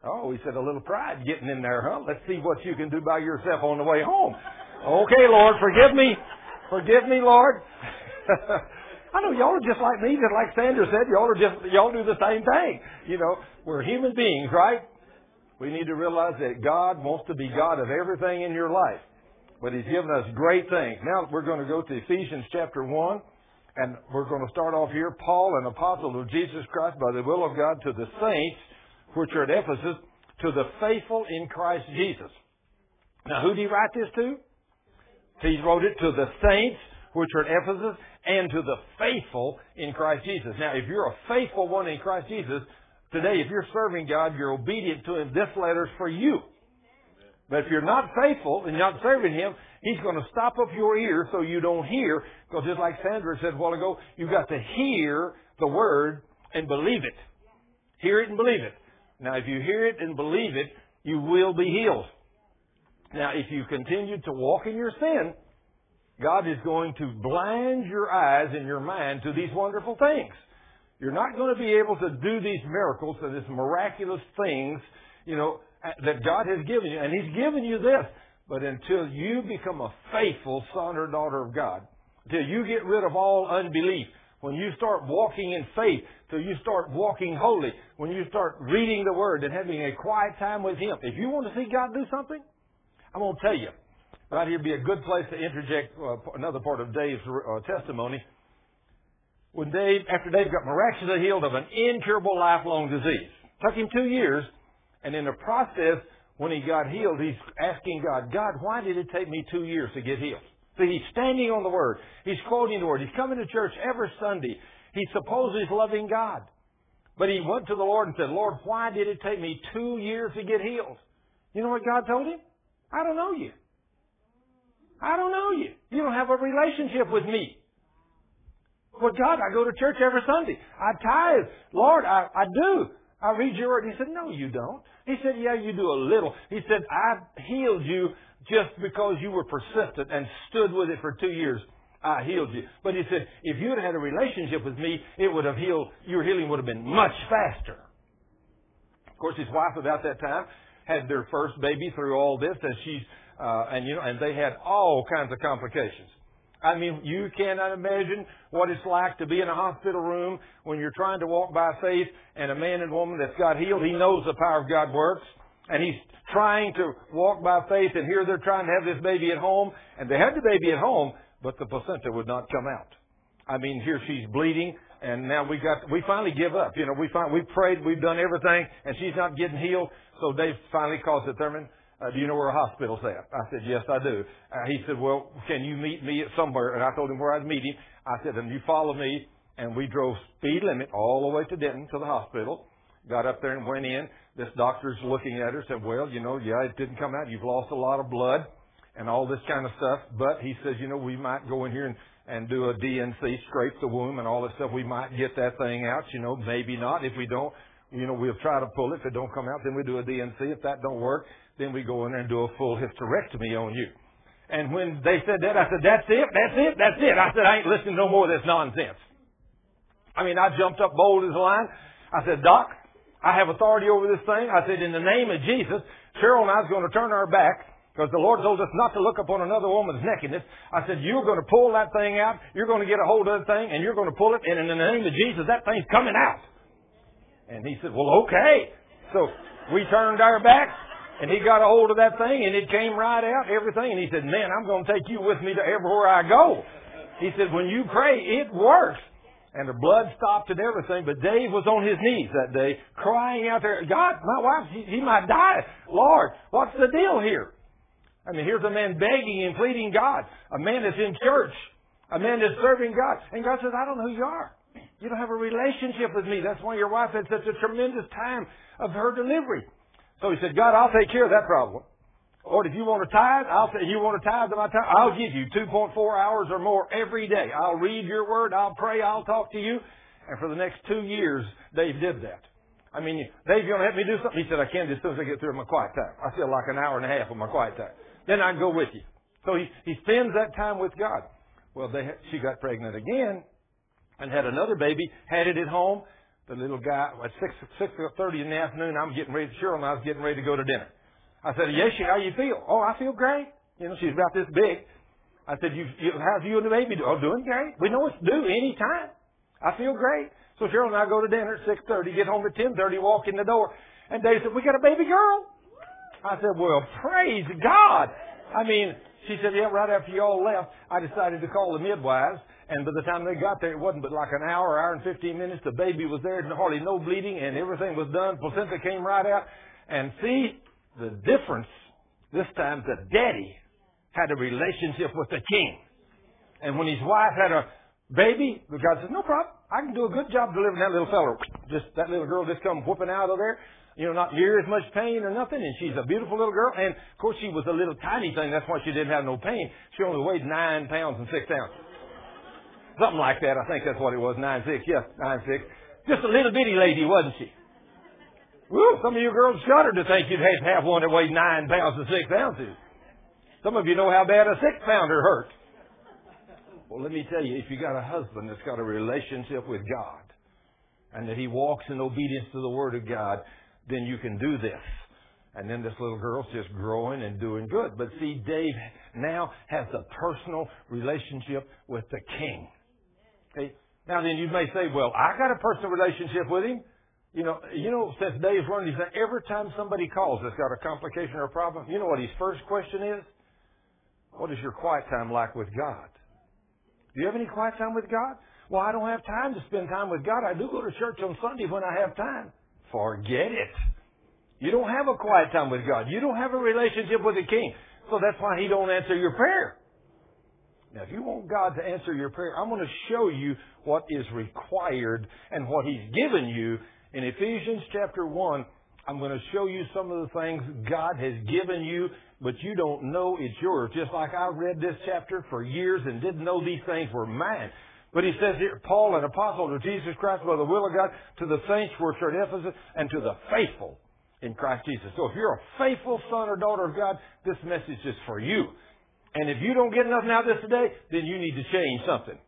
A: Oh, he said, a little pride getting in there, huh? Let's see what you can do by yourself on the way home. Okay, Lord, forgive me. Forgive me, Lord. I know y'all are just like me, just like Sandra said, y'all are just, y'all do the same thing. You know, we're human beings, right? We need to realize that God wants to be God of everything in your life. But He's given us great things. Now we're going to go to Ephesians chapter 1, and we're going to start off here. Paul, an apostle of Jesus Christ by the will of God to the saints which are at Ephesus, to the faithful in Christ Jesus. Now, who did he write this to? He wrote it to the saints which are at Ephesus and to the faithful in Christ Jesus. Now, if you're a faithful one in Christ Jesus, today, if you're serving God, you're obedient to Him, this letter's for you. But if you're not faithful and not serving Him, He's going to stop up your ear so you don't hear. Because just like Sandra said a while ago, you've got to hear the Word and believe it. Hear it and believe it. Now, if you hear it and believe it, you will be healed. Now, if you continue to walk in your sin, God is going to blind your eyes and your mind to these wonderful things. You're not going to be able to do these miracles and these miraculous things, you know, that God has given you. And He's given you this. But until you become a faithful son or daughter of God, until you get rid of all unbelief, when you start walking in faith, till you start walking holy, when you start reading the Word and having a quiet time with Him, if you want to see God do something, I'm going to tell you. Right here would be a good place to interject uh, another part of Dave's uh, testimony. When Dave, after Dave got miraculously healed of an incurable lifelong disease, took him two years, and in the process, when he got healed, he's asking God, God, why did it take me two years to get healed? See, he's standing on the Word. He's quoting the Word. He's coming to church every Sunday. He supposes he's loving God. But he went to the Lord and said, Lord, why did it take me two years to get healed? You know what God told him? I don't know you. I don't know you. You don't have a relationship with me. Well, God, I go to church every Sunday. I tithe. Lord, I, I do. I read your word. He said, No, you don't. He said, Yeah, you do a little. He said, I healed you just because you were persistent and stood with it for two years. I healed you. But he said, if you had had a relationship with me, it would have healed, your healing would have been much faster. Of course, his wife about that time had their first baby through all this, and she's, uh, and you know, and they had all kinds of complications. I mean, you cannot imagine what it's like to be in a hospital room when you're trying to walk by faith and a man and woman that's got healed, he knows the power of God works, and he's trying to walk by faith, and here they're trying to have this baby at home, and they had the baby at home, but the placenta would not come out. I mean, here she's bleeding, and now we got we finally give up. You know, we find we prayed, we've done everything, and she's not getting healed. So Dave finally calls it Thurman. Uh, do you know where a hospital's at? I said, yes, I do. Uh, he said, well, can you meet me at somewhere? And I told him where I'd meet him. I said, and you follow me. And we drove speed limit all the way to Denton to the hospital. Got up there and went in. This doctor's looking at her, said, well, you know, yeah, it didn't come out. You've lost a lot of blood and all this kind of stuff. But he says, you know, we might go in here and, and do a D&C, scrape the womb and all this stuff. We might get that thing out, you know, maybe not. If we don't, you know, we'll try to pull it. If it don't come out, then we do a D&C. If that don't work, then we go in there and do a full hysterectomy on you. And when they said that, I said, that's it, that's it, that's it. I said, I ain't listening no more of this nonsense. I mean, I jumped up bold as a lion. I said, Doc, I have authority over this thing. I said, in the name of Jesus, Cheryl and I is going to turn our back because the Lord told us not to look upon another woman's nakedness. I said, you're going to pull that thing out. You're going to get a hold of that thing and you're going to pull it. And in the name of Jesus, that thing's coming out. And he said, well, okay. So we turned our backs and he got a hold of that thing and it came right out, everything. And he said, man, I'm going to take you with me to everywhere I go. He said, when you pray, it works. And the blood stopped and everything, but Dave was on his knees that day, crying out there, God, my wife, he, he might die. Lord, what's the deal here? I mean, here's a man begging and pleading God. A man that's in church. A man that's serving God. And God says, I don't know who you are. You don't have a relationship with me. That's why your wife had such a tremendous time of her delivery. So he said, God, I'll take care of that problem. Lord, if you want to tithe, I'll say, you want to tithe to my time, I'll give you 2.4 hours or more every day. I'll read your word, I'll pray, I'll talk to you. And for the next two years, Dave did that. I mean, Dave, you want to help me do something? He said, I can as soon as I get through my quiet time. I feel like an hour and a half of my quiet time. Then I can go with you. So he, he spends that time with God. Well, they, she got pregnant again and had another baby, had it at home. The little guy, at 6, 6.30 in the afternoon, I'm getting ready, Cheryl and I was getting ready to go to dinner. I said, yes, how you feel? Oh, I feel great. You know, she's about this big. I said, you, you, how's you and the baby doing? Oh, doing great. We know it's due any time. I feel great. So Cheryl and I go to dinner at 6.30, get home at 10.30, walk in the door. And Dave said, we got a baby girl. I said, well, praise God. I mean, she said, yeah, right after you all left, I decided to call the midwives. And by the time they got there, it wasn't but like an hour, hour and 15 minutes. The baby was there, and hardly no bleeding, and everything was done. Placenta came right out. And see, the difference this time that daddy had a relationship with the king. And when his wife had a baby, God says, no problem. I can do a good job delivering that little fellow. Just, that little girl just come whooping out of there. You know, not near as much pain or nothing. And she's a beautiful little girl. And of course she was a little tiny thing. That's why she didn't have no pain. She only weighed nine pounds and six ounces. Something like that. I think that's what it was. Nine six. Yes, nine six. Just a little bitty lady, wasn't she? Woo, some of you girls shudder to think you'd have to have one that weighed nine pounds and six ounces. Some of you know how bad a six pounder hurt. Well, let me tell you, if you got a husband that's got a relationship with God and that he walks in obedience to the Word of God, then you can do this. And then this little girl's just growing and doing good. But see, Dave now has a personal relationship with the king. Okay? Now then, you may say, well, I got a personal relationship with him. You know, you know, since Dave's learned, he said every time somebody calls that's got a complication or a problem, you know what his first question is? What is your quiet time like with God? Do you have any quiet time with God? Well, I don't have time to spend time with God. I do go to church on Sunday when I have time. Forget it. You don't have a quiet time with God. You don't have a relationship with the King. So that's why He don't answer your prayer. Now, if you want God to answer your prayer, I'm going to show you what is required and what He's given you. In Ephesians chapter 1, I'm going to show you some of the things God has given you, but you don't know it's yours. Just like I read this chapter for years and didn't know these things were mine. But he says here, Paul, an apostle of Jesus Christ by the will of God, to the saints which are at Ephesus, and to the faithful in Christ Jesus. So if you're a faithful son or daughter of God, this message is for you. And if you don't get enough out of this today, then you need to change something.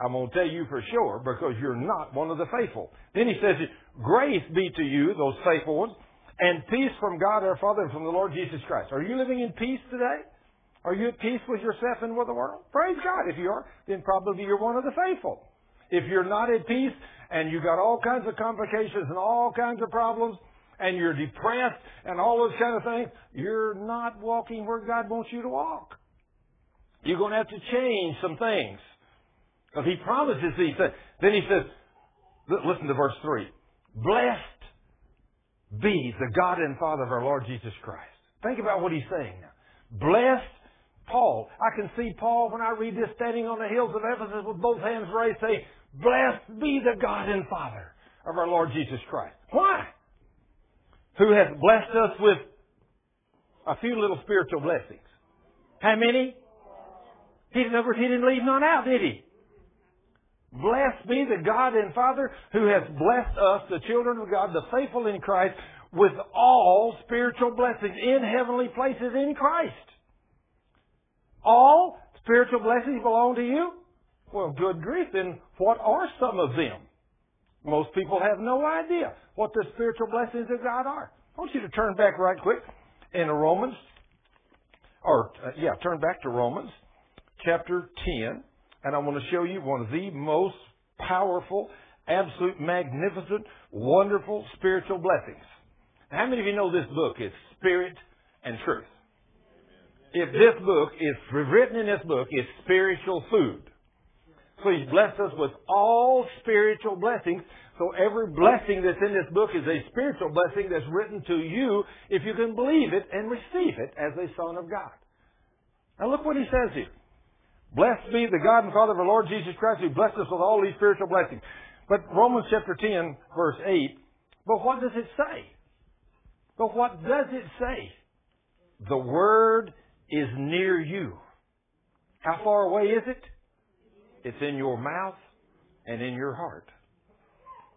A: I'm going to tell you for sure because you're not one of the faithful. Then he says, Grace be to you, those faithful ones, and peace from God our Father and from the Lord Jesus Christ. Are you living in peace today? Are you at peace with yourself and with the world? Praise God. If you are, then probably you're one of the faithful. If you're not at peace and you got all kinds of complications and all kinds of problems and you're depressed and all those kind of things, you're not walking where God wants you to walk. You're going to have to change some things. Because he promises these things. Then he says, listen to verse 3. Blessed be the God and Father of our Lord Jesus Christ. Think about what he's saying now. Blessed Paul. I can see Paul when I read this standing on the hills of Ephesus with both hands raised saying, Blessed be the God and Father of our Lord Jesus Christ. Why? Who has blessed us with a few little spiritual blessings. How many? He didn't, he didn't leave none out, did he? Blessed be the God and Father who has blessed us, the children of God, the faithful in Christ, with all spiritual blessings in heavenly places in Christ. All spiritual blessings belong to you? Well, good grief, then what are some of them? Most people have no idea what the spiritual blessings of God are. I want you to turn back right quick in Romans, or, uh, yeah, turn back to Romans chapter 10, and I want to show you one of the most powerful, absolute, magnificent, wonderful spiritual blessings. How many of you know this book is Spirit and Truth? If this book is written in this book is spiritual food. So He's blessed us with all spiritual blessings. So every blessing that's in this book is a spiritual blessing that's written to you if you can believe it and receive it as a son of God. Now look what he says here. Blessed be the God and Father of our Lord Jesus Christ who blessed us with all these spiritual blessings. But Romans chapter 10 verse 8, but what does it say? But what does it say? The Word is near you. How far away is it? It's in your mouth and in your heart.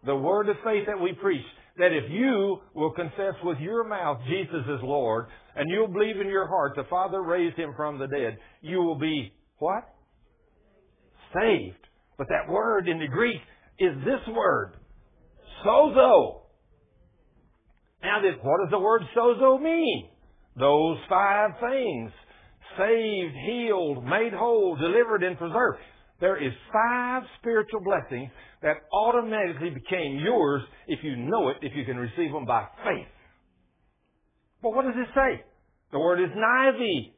A: The word of faith that we preach, that if you will confess with your mouth Jesus is Lord, and you'll believe in your heart the Father raised him from the dead, you will be what? Saved. But that word in the Greek is this word, sozo. Now, what does the word sozo mean? Those five things saved, healed, made whole, delivered, and preserved. There is five spiritual blessings that automatically became yours if you know it, if you can receive them by faith. But what does it say? The word is thee.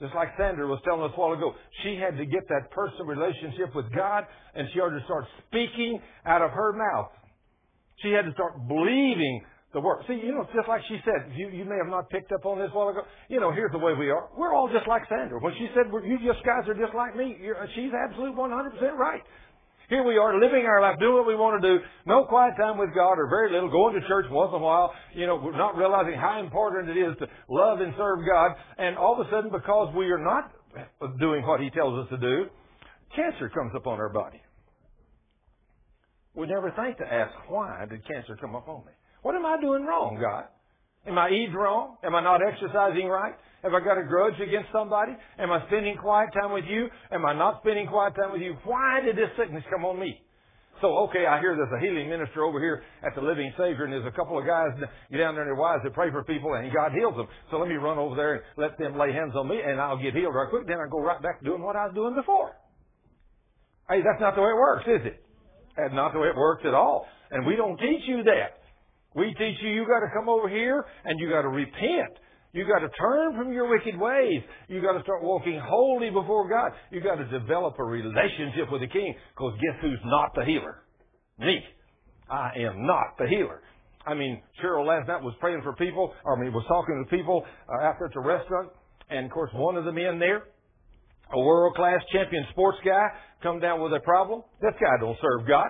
A: Just like Sandra was telling us a while ago, she had to get that personal relationship with God and she had to start speaking out of her mouth. She had to start believing the word. See, you know, just like she said, you, you may have not picked up on this a while ago. You know, here's the way we are. We're all just like Sandra. When she said, you just guys are just like me, she's absolutely 100% right. Here we are living our life, doing what we want to do, no quiet time with God or very little, going to church once in a while, you know, not realizing how important it is to love and serve God. And all of a sudden, because we are not doing what He tells us to do, cancer comes upon our body. We never think to ask, why did cancer come upon me? What am I doing wrong, God? Am I eating wrong? Am I not exercising right? Have I got a grudge against somebody? Am I spending quiet time with you? Am I not spending quiet time with you? Why did this sickness come on me? So, okay, I hear there's a healing minister over here at the Living Savior, and there's a couple of guys down there and their wives that pray for people, and God heals them. So let me run over there and let them lay hands on me, and I'll get healed right quick. Then I go right back to doing what I was doing before. Hey, that's not the way it works, is it? That's not the way it works at all. And we don't teach you that. We teach you you got to come over here and you got to repent. You got to turn from your wicked ways. You got to start walking holy before God. You got to develop a relationship with the King. Because guess who's not the healer? Me. I am not the healer. I mean, Cheryl last night was praying for people, I mean, was talking to people uh, after at the restaurant, and of course, one of the men there, a world class champion sports guy, come down with a problem. This guy don't serve God.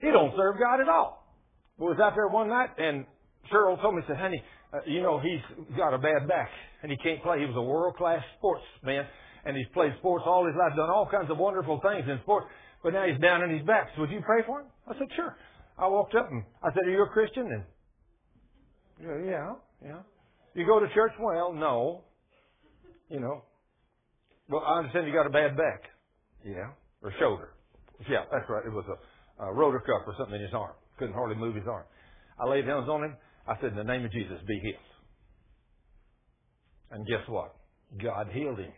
A: He don't serve God at all. But was out there one night, and Cheryl told me, said, "Honey, uh, you know he's got a bad back, and he can't play. He was a world class sportsman, and he's played sports all his life, done all kinds of wonderful things in sports, but now he's down on his back. So would you pray for him?" I said, "Sure." I walked up and I said, "Are you a Christian?" And yeah, yeah. You go to church? Well, no. You know. Well, I understand you got a bad back. Yeah, or shoulder. Yeah, that's right. It was a, a rotor cuff or something in his arm. Couldn't hardly move his arm. I laid hands on him. I said, "In the name of Jesus, be healed." And guess what? God healed him.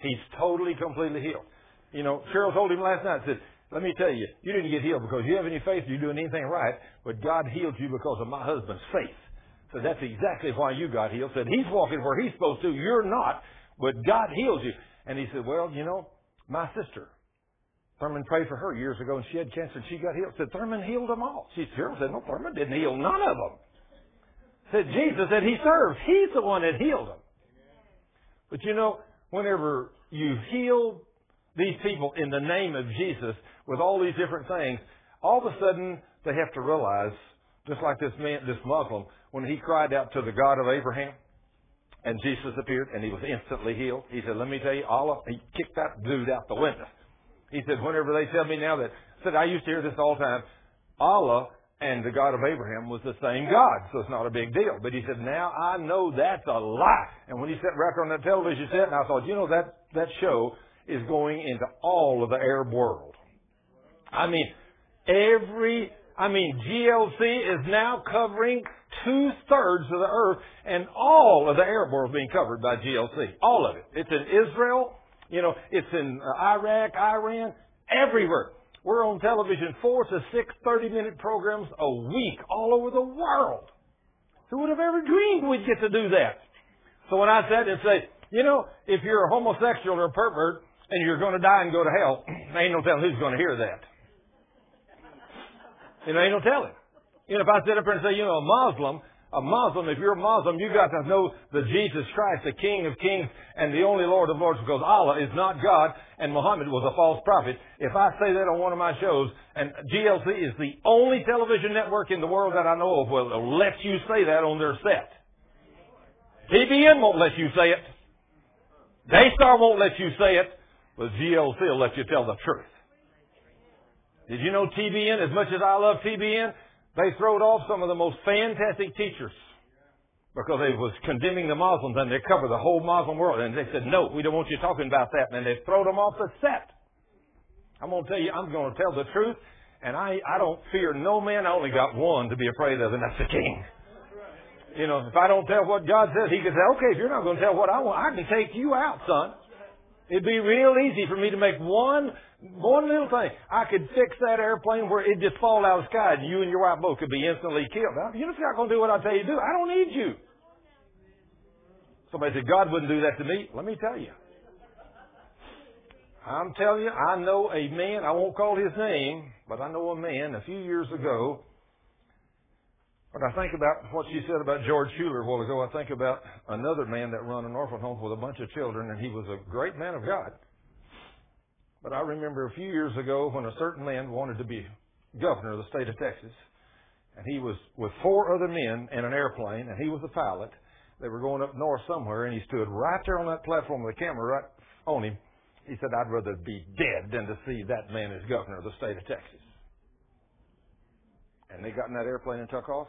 A: He's totally, completely healed. You know, Cheryl told him last night, said, let me tell you, you didn't get healed because you have any faith, you're doing anything right, but God healed you because of my husband's faith. So that's exactly why you got healed. Said he's walking where he's supposed to, you're not, but God heals you. And he said, well, you know, my sister, Thurman prayed for her years ago and she had cancer and she got healed. Said Thurman healed them all. She Cheryl said, no, Thurman didn't heal none of them. Said Jesus said he served. He's the one that healed them. But you know, whenever you heal these people in the name of Jesus with all these different things, all of a sudden they have to realize, just like this man, this Muslim, when he cried out to the God of Abraham, and Jesus appeared, and he was instantly healed. He said, "Let me tell you, Allah." He kicked that dude out the window. He said, "Whenever they tell me now that," said I used to hear this all the time, Allah and the God of Abraham was the same God, so it's not a big deal. But he said, "Now I know that's a lie." And when he sat right on that television set, and I thought, you know, that that show is going into all of the Arab world. I mean, every, I mean, GLC is now covering two thirds of the earth, and all of the Arab world is being covered by GLC. All of it. It's in Israel, you know, it's in uh, Iraq, Iran, everywhere. We're on television four to six 30 minute programs a week all over the world. Who would have ever dreamed we'd get to do that? So when I said and say, you know, if you're a homosexual or a pervert and you're going to die and go to hell, ain't no telling who's going to hear that. You know, ain't no telling. You know, if I sit up here and say, you know, a Muslim, a Muslim, if you're a Muslim, you've got to know that Jesus Christ, the King of Kings and the only Lord of Lords, because Allah is not God and Muhammad was a false prophet. If I say that on one of my shows, and GLC is the only television network in the world that I know of will let you say that on their set. TBN won't let you say it. Daystar won't let you say it, but GLC will let you tell the truth. Did you know TBN, as much as I love TBN, they throwed off some of the most fantastic teachers because they was condemning the Muslims and they covered the whole Muslim world. And they said, no, we don't want you talking about that. And they throw them off the set. I'm going to tell you, I'm going to tell the truth. And I, I don't fear no man. I only got one to be afraid of, and that's the king. You know, if I don't tell what God says, he could say, okay, if you're not going to tell what I want, I can take you out, son. It'd be real easy for me to make one one little thing. I could fix that airplane where it just fall out of the sky and you and your wife both could be instantly killed. You're not going to do what I tell you to do. I don't need you. Somebody said, God wouldn't do that to me. Let me tell you. I'm telling you, I know a man, I won't call his name, but I know a man a few years ago. When I think about what she said about George Schuler a while ago, I think about another man that run an orphan home with a bunch of children, and he was a great man of God. But I remember a few years ago when a certain man wanted to be governor of the state of Texas, and he was with four other men in an airplane, and he was the pilot. They were going up north somewhere, and he stood right there on that platform with the camera right on him. He said, I'd rather be dead than to see that man as governor of the state of Texas. And they got in that airplane and took off,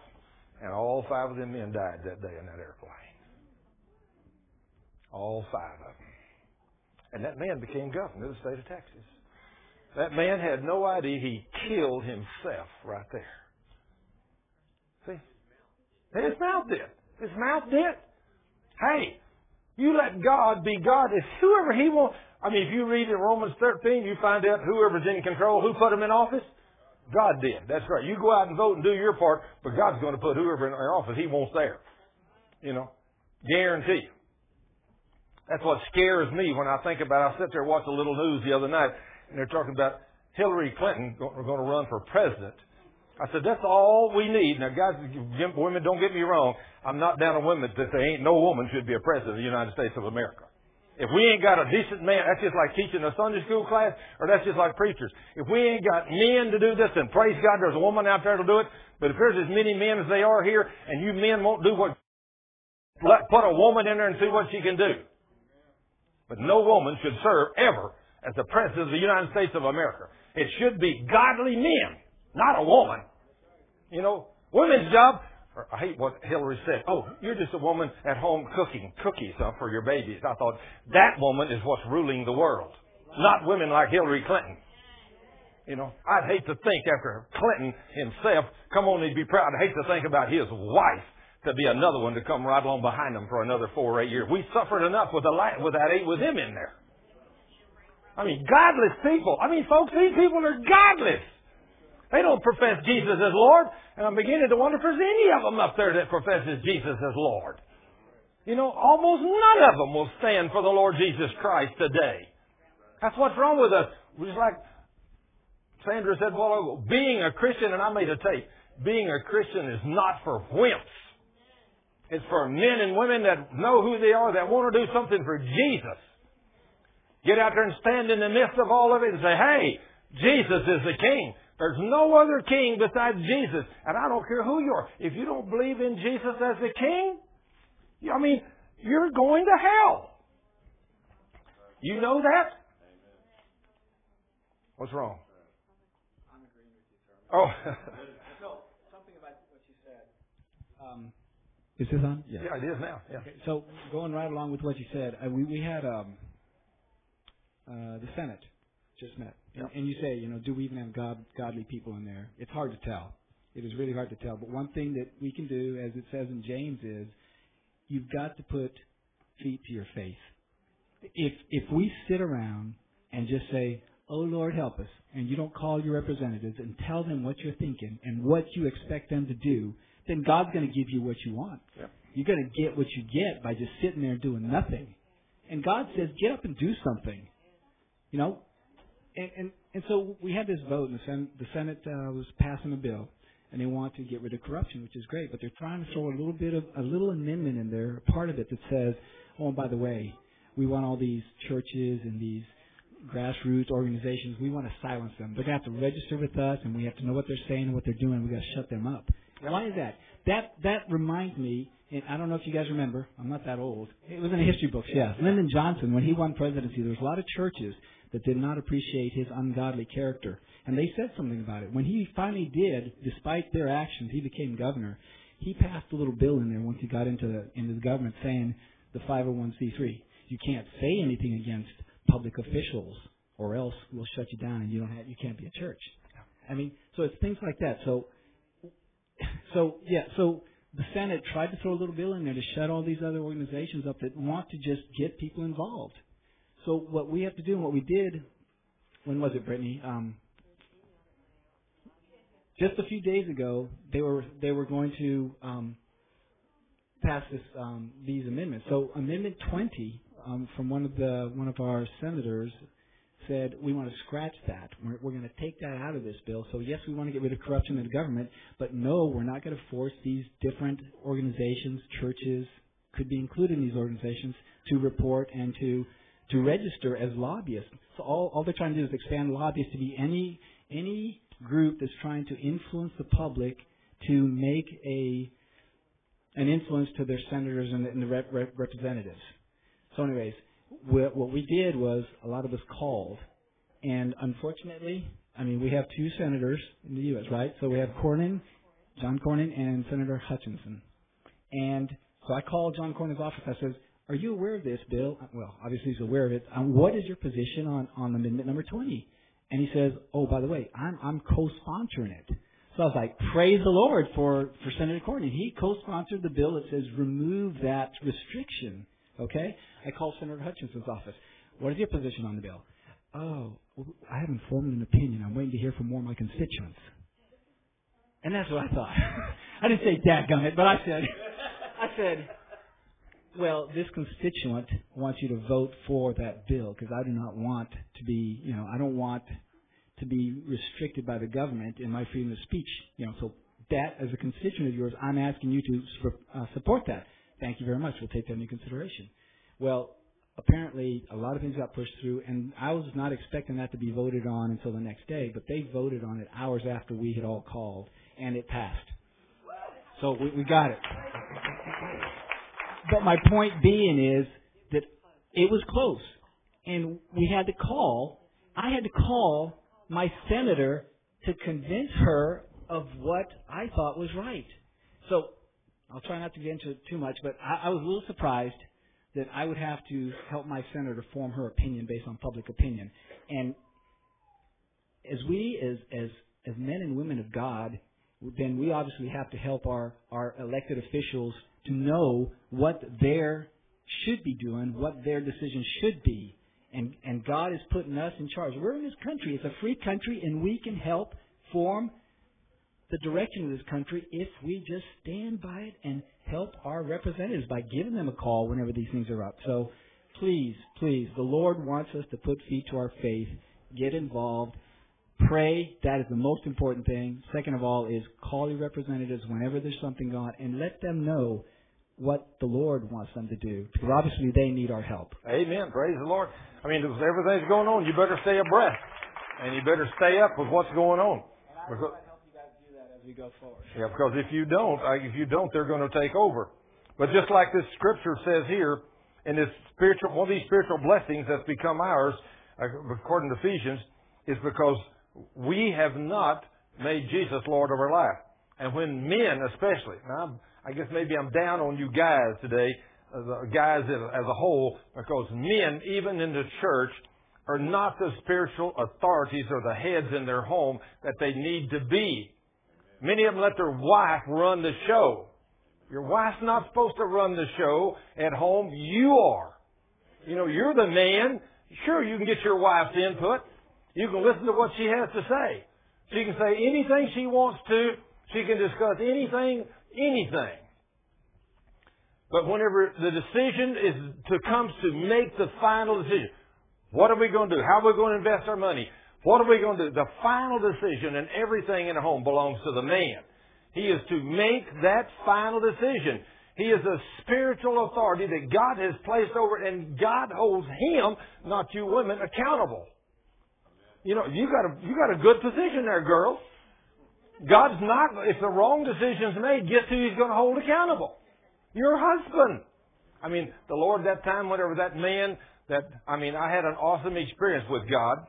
A: and all five of them men died that day in that airplane. All five of them. And that man became governor of the state of Texas. That man had no idea he killed himself right there. See? His mouth did. His mouth did. Hey, you let God be God. If whoever He wants, I mean, if you read in Romans 13, you find out whoever's in control, who put him in office? God did. That's right. You go out and vote and do your part, but God's going to put whoever in office He wants there. You know, guarantee. That's what scares me when I think about. it. I sit there and watch a little news the other night, and they're talking about Hillary Clinton going to run for president. I said, that's all we need. Now, guys, women, don't get me wrong. I'm not down on women that say ain't no woman should be a president of the United States of America. If we ain't got a decent man, that's just like teaching a Sunday school class, or that's just like preachers. If we ain't got men to do this, then praise God, there's a woman out there to do it. But if there's as many men as they are here, and you men won't do what, let, put a woman in there and see what she can do. But no woman should serve ever as the President of the United States of America. It should be godly men, not a woman. You know, women's job, I hate what Hillary said. Oh, you're just a woman at home cooking cookies uh, for your babies. I thought that woman is what's ruling the world, not women like Hillary Clinton. You know, I'd hate to think after Clinton himself, come on, he'd be proud. I'd hate to think about his wife to be another one to come right along behind him for another four or eight years. We suffered enough with, the, with that eight with him in there. I mean, godless people. I mean, folks, these people are godless. They don't profess Jesus as Lord. And I'm beginning to wonder if there's any of them up there that professes Jesus as Lord. You know, almost none of them will stand for the Lord Jesus Christ today. That's what's wrong with us. We're Just like Sandra said a while ago, being a Christian, and I made a tape, being a Christian is not for wimps. It's for men and women that know who they are, that want to do something for Jesus. Get out there and stand in the midst of all of it and say, hey, Jesus is the King. There's no other King besides Jesus. And I don't care who you are. If you don't believe in Jesus as the King, I mean, you're going to hell. You know that? What's wrong? Oh.
L: no, something about what you said. Um, is this on?
A: Yeah. yeah, it is now. Yeah.
L: Okay, so going right along with what you said, uh, we we had um, uh, the Senate just met, and, and you say, you know, do we even have God godly people in there? It's hard to tell. It is really hard to tell. But one thing that we can do, as it says in James, is you've got to put feet to your faith. If if we sit around and just say, "Oh Lord, help us," and you don't call your representatives and tell them what you're thinking and what you expect them to do, then God's going to give you what you want.
A: Yep.
L: You're going to get what you get by just sitting there doing nothing. And God says, get up and do something. You know, and and, and so we had this vote, and the Senate, the Senate uh, was passing a bill, and they want to get rid of corruption, which is great. But they're trying to throw a little bit of a little amendment in there, a part of it that says, oh, and by the way, we want all these churches and these grassroots organizations, we want to silence them. They're going to have to register with us, and we have to know what they're saying and what they're doing. We've got to shut them up. Why is that? That that reminds me, and I don't know if you guys remember. I'm not that old. It was in the history books. Yes, Lyndon Johnson, when he won presidency, there was a lot of churches that did not appreciate his ungodly character, and they said something about it. When he finally did, despite their actions, he became governor. He passed a little bill in there once he got into the into the government saying the 501c3. You can't say anything against public officials, or else we'll shut you down and you don't have you can't be a church. I mean, so it's things like that. So so yeah, so the Senate tried to throw a little bill in there to shut all these other organizations up that want to just get people involved. So what we have to do and what we did, when was it, Brittany? Um, just a few days ago, they were they were going to um, pass this um, these amendments. So Amendment 20 um, from one of the one of our senators said we want to scratch that. We're, we're going to take that out of this bill. So yes, we want to get rid of corruption in the government, but no, we're not going to force these different organizations, churches, could be included in these organizations to report and to to register as lobbyists. So all, all they're trying to do is expand lobbyists to be any any group that's trying to influence the public to make a an influence to their senators and the, and the rep, rep, representatives. So, anyways, what we did was a lot of us called, and unfortunately, I mean, we have two senators in the U.S., right? So we have Cornyn, John Cornyn, and Senator Hutchinson. And so I called John Cornyn's office. I says, "Are you aware of this bill?" Well, obviously he's aware of it. Um, what is your position on on amendment number 20? And he says, "Oh, by the way, I'm I'm co-sponsoring it." So I was like, "Praise the Lord for for Senator Cornyn. He co-sponsored the bill that says remove that restriction." Okay? I called Senator Hutchinson's office. What is your position on the bill? Oh, I haven't formed an opinion. I'm waiting to hear from more of my constituents. And that's what I thought. I didn't say dadgummit, but I said, I said, well, this constituent wants you to vote for that bill because I do not want to be, you know, I don't want to be restricted by the government in my freedom of speech. You know, so that as a constituent of yours, I'm asking you to uh, support that. Thank you very much. We'll take that into consideration. Well, apparently a lot of things got pushed through, and I was not expecting that to be voted on until the next day, but they voted on it hours after we had all called, and it passed. So we, we got it. But my point being is that it was close, and we had to call. I had to call my senator to convince her of what I thought was right. So I'll try not to get into it too much, but I, I was a little surprised that I would have to help my senator form her opinion based on public opinion. And as we, as as as men and women of God, then we obviously have to help our our elected officials to know what their should be doing, what their decisions should be. And and God is putting us in charge. We're in this country. It's a free country and we can help form the direction of this country if we just stand by it and help our representatives by giving them a call whenever these things are up. So please, please, the Lord wants us to put feet to our faith, get involved, pray. That is the most important thing. Second of all is call your representatives whenever there's something going on and let them know what the Lord wants them to do. Because obviously they need our help.
A: Amen. Praise the Lord. I mean, everything's going on, you better stay abreast. And you better stay up with what's going on.
L: We go forward.
A: Yeah, because if you don't, if you don't, they're going to take over. But just like this scripture says here, and this spiritual, one of these spiritual blessings that's become ours, uh, according to Ephesians, is because we have not made Jesus Lord of our life. And when men, especially, now I guess maybe I'm down on you guys today, uh, guys as a whole, because men, even in the church, are not the spiritual authorities or the heads in their home that they need to be. Many of them let their wife run the show. Your wife's not supposed to run the show at home. You are. You know, you're the man. Sure, you can get your wife's input. You can listen to what she has to say. She can say anything she wants to. She can discuss anything, anything. But whenever the decision is to comes to make the final decision, what are we going to do? How are we going to invest our money? What are we going to do? The final decision and everything in a home belongs to the man. He is to make that final decision. He is a spiritual authority that God has placed over it, and God holds him, not you women, accountable. You know, you got a you got a good position there, girl. God's not. If the wrong decision's made, guess who He's going to hold accountable? Your husband. I mean, the Lord that time, whatever that man that I mean, I had an awesome experience with God.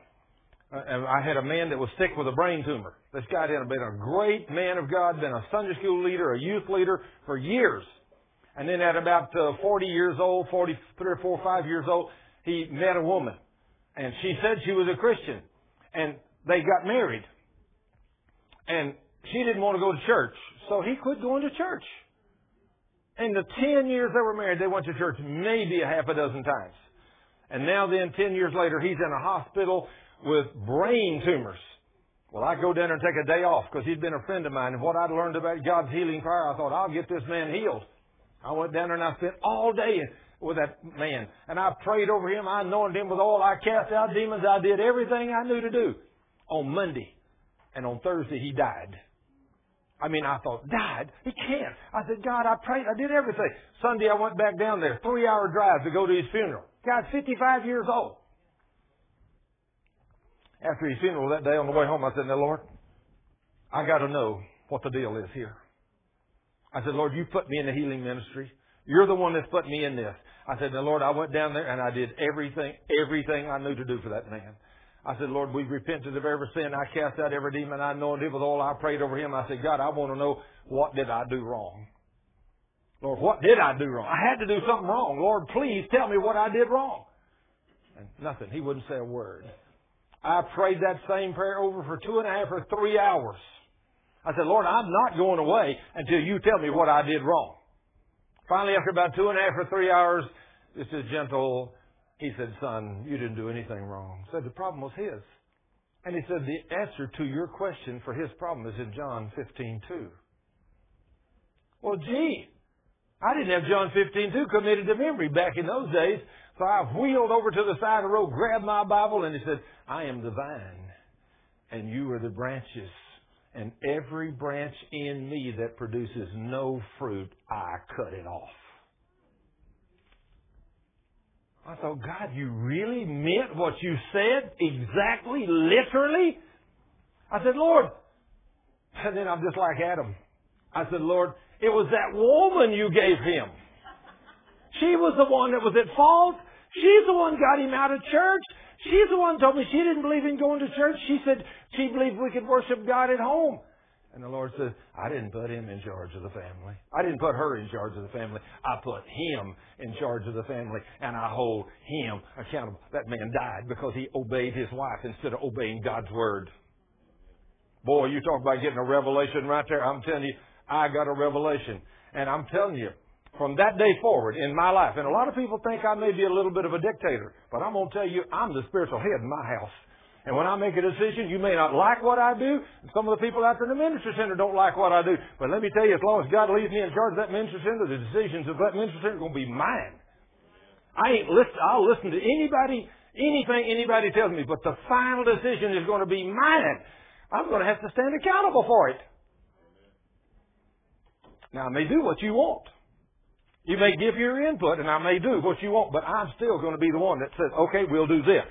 A: Uh, I had a man that was sick with a brain tumor. This guy had been a great man of God, been a Sunday school leader, a youth leader for years. And then at about uh, 40 years old, 43 or 4 or 5 years old, he met a woman. And she said she was a Christian. And they got married. And she didn't want to go to church. So he quit going to church. In the 10 years they were married, they went to church maybe a half a dozen times. And now then, 10 years later, he's in a hospital with brain tumors. Well, I go down there and take a day off because he'd been a friend of mine. And what I'd learned about God's healing power, I thought, I'll get this man healed. I went down there and I spent all day with that man. And I prayed over him. I anointed him with oil. I cast out demons. I did everything I knew to do on Monday. And on Thursday, he died. I mean, I thought, died? He can't. I said, God, I prayed. I did everything. Sunday, I went back down there. Three hour drive to go to his funeral. Guy's 55 years old. After his funeral that day on the way home, I said, Now, Lord, I got to know what the deal is here. I said, Lord, you put me in the healing ministry. You're the one that's put me in this. I said, Now, Lord, I went down there and I did everything, everything I knew to do for that man. I said, Lord, we've repented of every sin. I cast out every demon. I anointed him with all. I prayed over him. I said, God, I want to know what did I do wrong? Lord, what did I do wrong? I had to do something wrong. Lord, please tell me what I did wrong. And nothing. He wouldn't say a word. I prayed that same prayer over for two and a half or three hours. I said, Lord, I'm not going away until you tell me what I did wrong. Finally, after about two and a half or three hours, this is gentle He said, Son, you didn't do anything wrong. Said the problem was his. And he said, The answer to your question for his problem is in John 15 2. Well, gee, I didn't have John 15 2 committed to memory back in those days. So I wheeled over to the side of the road, grabbed my Bible, and he said, I am the vine, and you are the branches. And every branch in me that produces no fruit, I cut it off. I thought, God, you really meant what you said? Exactly, literally? I said, Lord, and then I'm just like Adam. I said, Lord, it was that woman you gave him. She was the one that was at fault. She's the one got him out of church. She's the one told me she didn't believe in going to church. She said she believed we could worship God at home. And the Lord said, I didn't put him in charge of the family. I didn't put her in charge of the family. I put him in charge of the family, and I hold him accountable. That man died because he obeyed his wife instead of obeying God's word. Boy, you talk about getting a revelation right there. I'm telling you, I got a revelation. And I'm telling you, from that day forward in my life, and a lot of people think I may be a little bit of a dictator, but I'm going to tell you, I'm the spiritual head in my house. And when I make a decision, you may not like what I do. Some of the people out there in the ministry center don't like what I do. But let me tell you, as long as God leaves me in charge of that ministry center, the decisions of that ministry center are going to be mine. I ain't listen. I'll listen to anybody, anything anybody tells me, but the final decision is going to be mine. I'm going to have to stand accountable for it. Now, I may do what you want. You may give your input, and I may do what you want, but I'm still going to be the one that says, okay, we'll do this.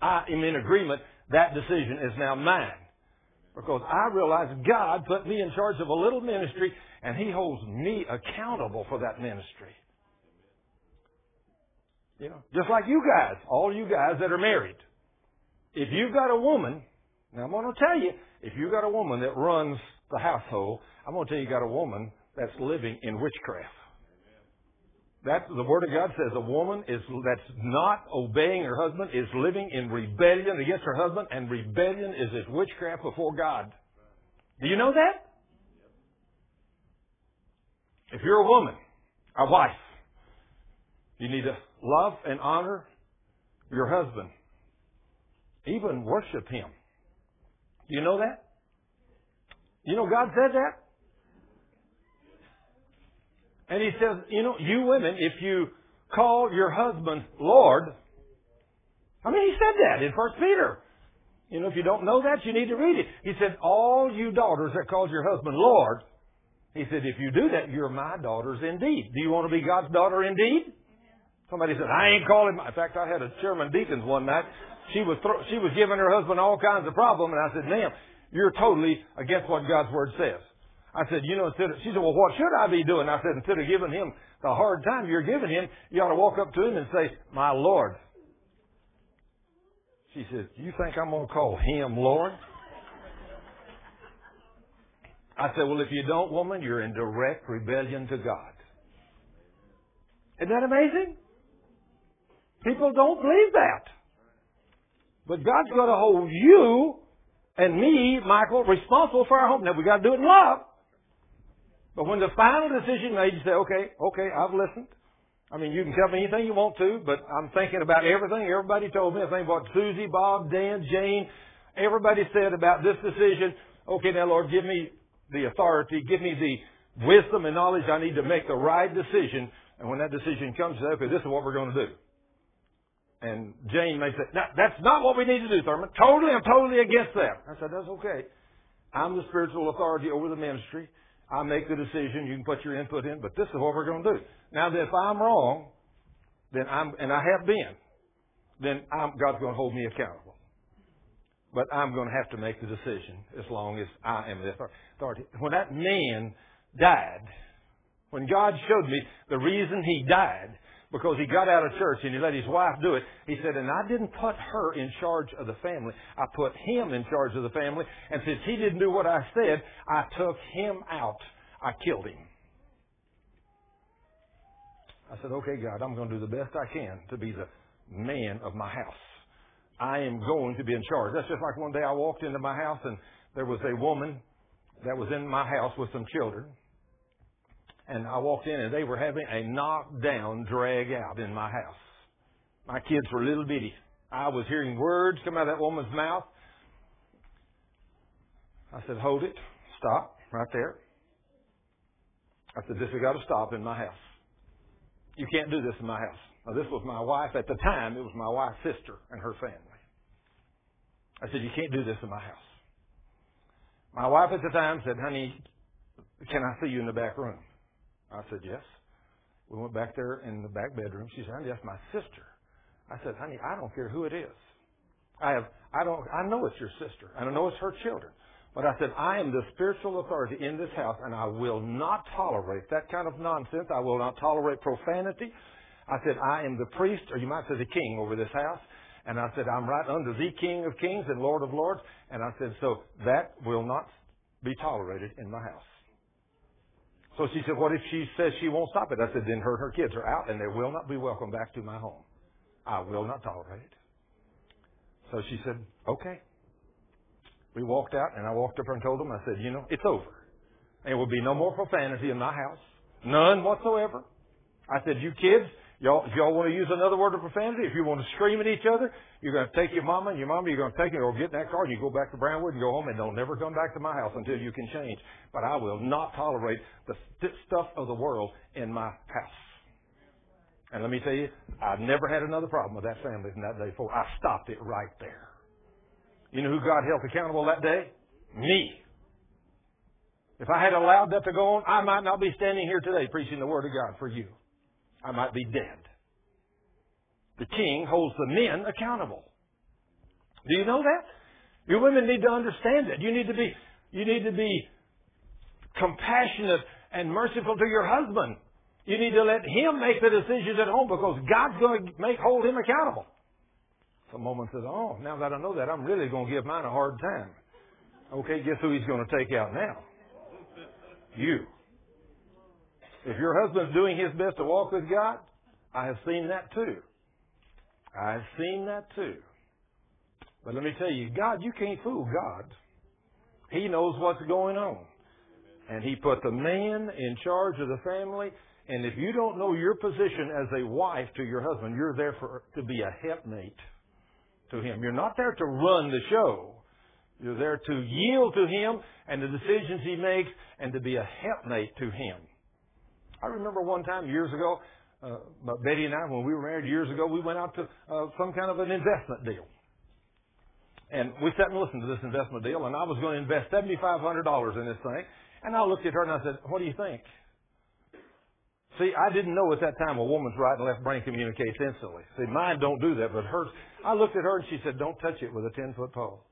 A: I am in agreement. That decision is now mine. Because I realize God put me in charge of a little ministry, and He holds me accountable for that ministry. You know, just like you guys, all you guys that are married. If you've got a woman, now I'm going to tell you, if you've got a woman that runs the household, I'm going to tell you you got a woman that's living in witchcraft. That the Word of God says a woman is that's not obeying her husband is living in rebellion against her husband, and rebellion is as witchcraft before God. Do you know that? If you're a woman, a wife, you need to love and honor your husband. Even worship him. Do you know that? You know God said that? And he says, you know, you women, if you call your husband Lord, I mean, he said that in First Peter. You know, if you don't know that, you need to read it. He said, all you daughters that call your husband Lord, he said, if you do that, you're my daughters indeed. Do you want to be God's daughter indeed? Somebody said, I ain't calling my, in fact, I had a chairman deacons one night. She was, thro- she was giving her husband all kinds of problems, and I said, ma'am, you're totally against what God's word says. I said, you know, instead of, she said, well, what should I be doing? I said, instead of giving him the hard time you're giving him, you ought to walk up to him and say, my Lord. She says, you think I'm going to call him Lord? I said, well, if you don't, woman, you're in direct rebellion to God. Isn't that amazing? People don't believe that. But God's going to hold you and me, Michael, responsible for our home. Now, we got to do it in love. But when the final decision made, you say, okay, okay, I've listened. I mean, you can tell me anything you want to, but I'm thinking about everything everybody told me. I think what Susie, Bob, Dan, Jane, everybody said about this decision. Okay, now Lord, give me the authority, give me the wisdom and knowledge I need to make the right decision. And when that decision comes, you say, okay, this is what we're going to do. And Jane may say, that's not what we need to do, Thurman. Totally, I'm totally against that. I said, that's okay. I'm the spiritual authority over the ministry. I make the decision. You can put your input in, but this is what we're going to do. Now, if I'm wrong, then I'm, and I have been, then I'm, God's going to hold me accountable. But I'm going to have to make the decision as long as I am the authority. When that man died, when God showed me the reason he died, because he got out of church and he let his wife do it. He said, and I didn't put her in charge of the family. I put him in charge of the family. And since he didn't do what I said, I took him out. I killed him. I said, okay, God, I'm going to do the best I can to be the man of my house. I am going to be in charge. That's just like one day I walked into my house and there was a woman that was in my house with some children and I walked in and they were having a knockdown drag out in my house. My kids were little bitty. I was hearing words come out of that woman's mouth. I said, hold it. Stop. Right there. I said, this has got to stop in my house. You can't do this in my house. Now, this was my wife. At the time, it was my wife's sister and her family. I said, you can't do this in my house. My wife at the time said, honey, can I see you in the back room? I said, yes. We went back there in the back bedroom. She said, honey, that's my sister. I said, honey, I don't care who it is. I have, I don't, I know it's your sister, and I know it's her children. But I said, I am the spiritual authority in this house, and I will not tolerate that kind of nonsense. I will not tolerate profanity. I said, I am the priest, or you might say the king over this house. And I said, I'm right under the King of Kings and Lord of Lords. And I said, so that will not be tolerated in my house. So she said, what if she says she won't stop it? I said, then her and her kids are out and they will not be welcome back to my home. I will not tolerate it. So she said, okay. We walked out and I walked up and told them, I said, you know, it's over. There will be no more profanity in my house. None whatsoever. I said, you kids, Y'all, y'all want to use another word of profanity, if you want to scream at each other, you're going to take your mama and your mama, you're going to take them, or get in that car, and you go back to Brownwood and go home, and they'll never come back to my house until you can change. But I will not tolerate the stuff of the world in my house. And let me tell you, I've never had another problem with that family from that day forward. I stopped it right there. You know who God held accountable that day? Me. If I had allowed that to go on, I might not be standing here today preaching the Word of God for you. I might be dead. The king holds the men accountable. Do you know that? You women need to understand that. You need to be, you need to be compassionate and merciful to your husband. You need to let him make the decisions at home because God's going to make hold him accountable. Some woman says, "Oh, now that I know that, I'm really going to give mine a hard time." Okay, guess who he's going to take out now? You. If your husband's doing his best to walk with God, I have seen that too. I've seen that too. But let me tell you, God, you can't fool God. He knows what's going on. And He put the man in charge of the family. And if you don't know your position as a wife to your husband, you're there for, to be a helpmate to him. You're not there to run the show. You're there to yield to him and the decisions he makes and to be a helpmate to him. I remember one time years ago, uh, Betty and I, when we were married years ago, we went out to uh, some kind of an investment deal. And we sat and listened to this investment deal, and I was going to invest $7,500 in this thing. And I looked at her and I said, What do you think? See, I didn't know at that time a woman's right and left brain communicates instantly. See, mine don't do that, but hers. I looked at her and she said, "Don't touch it with a ten foot pole."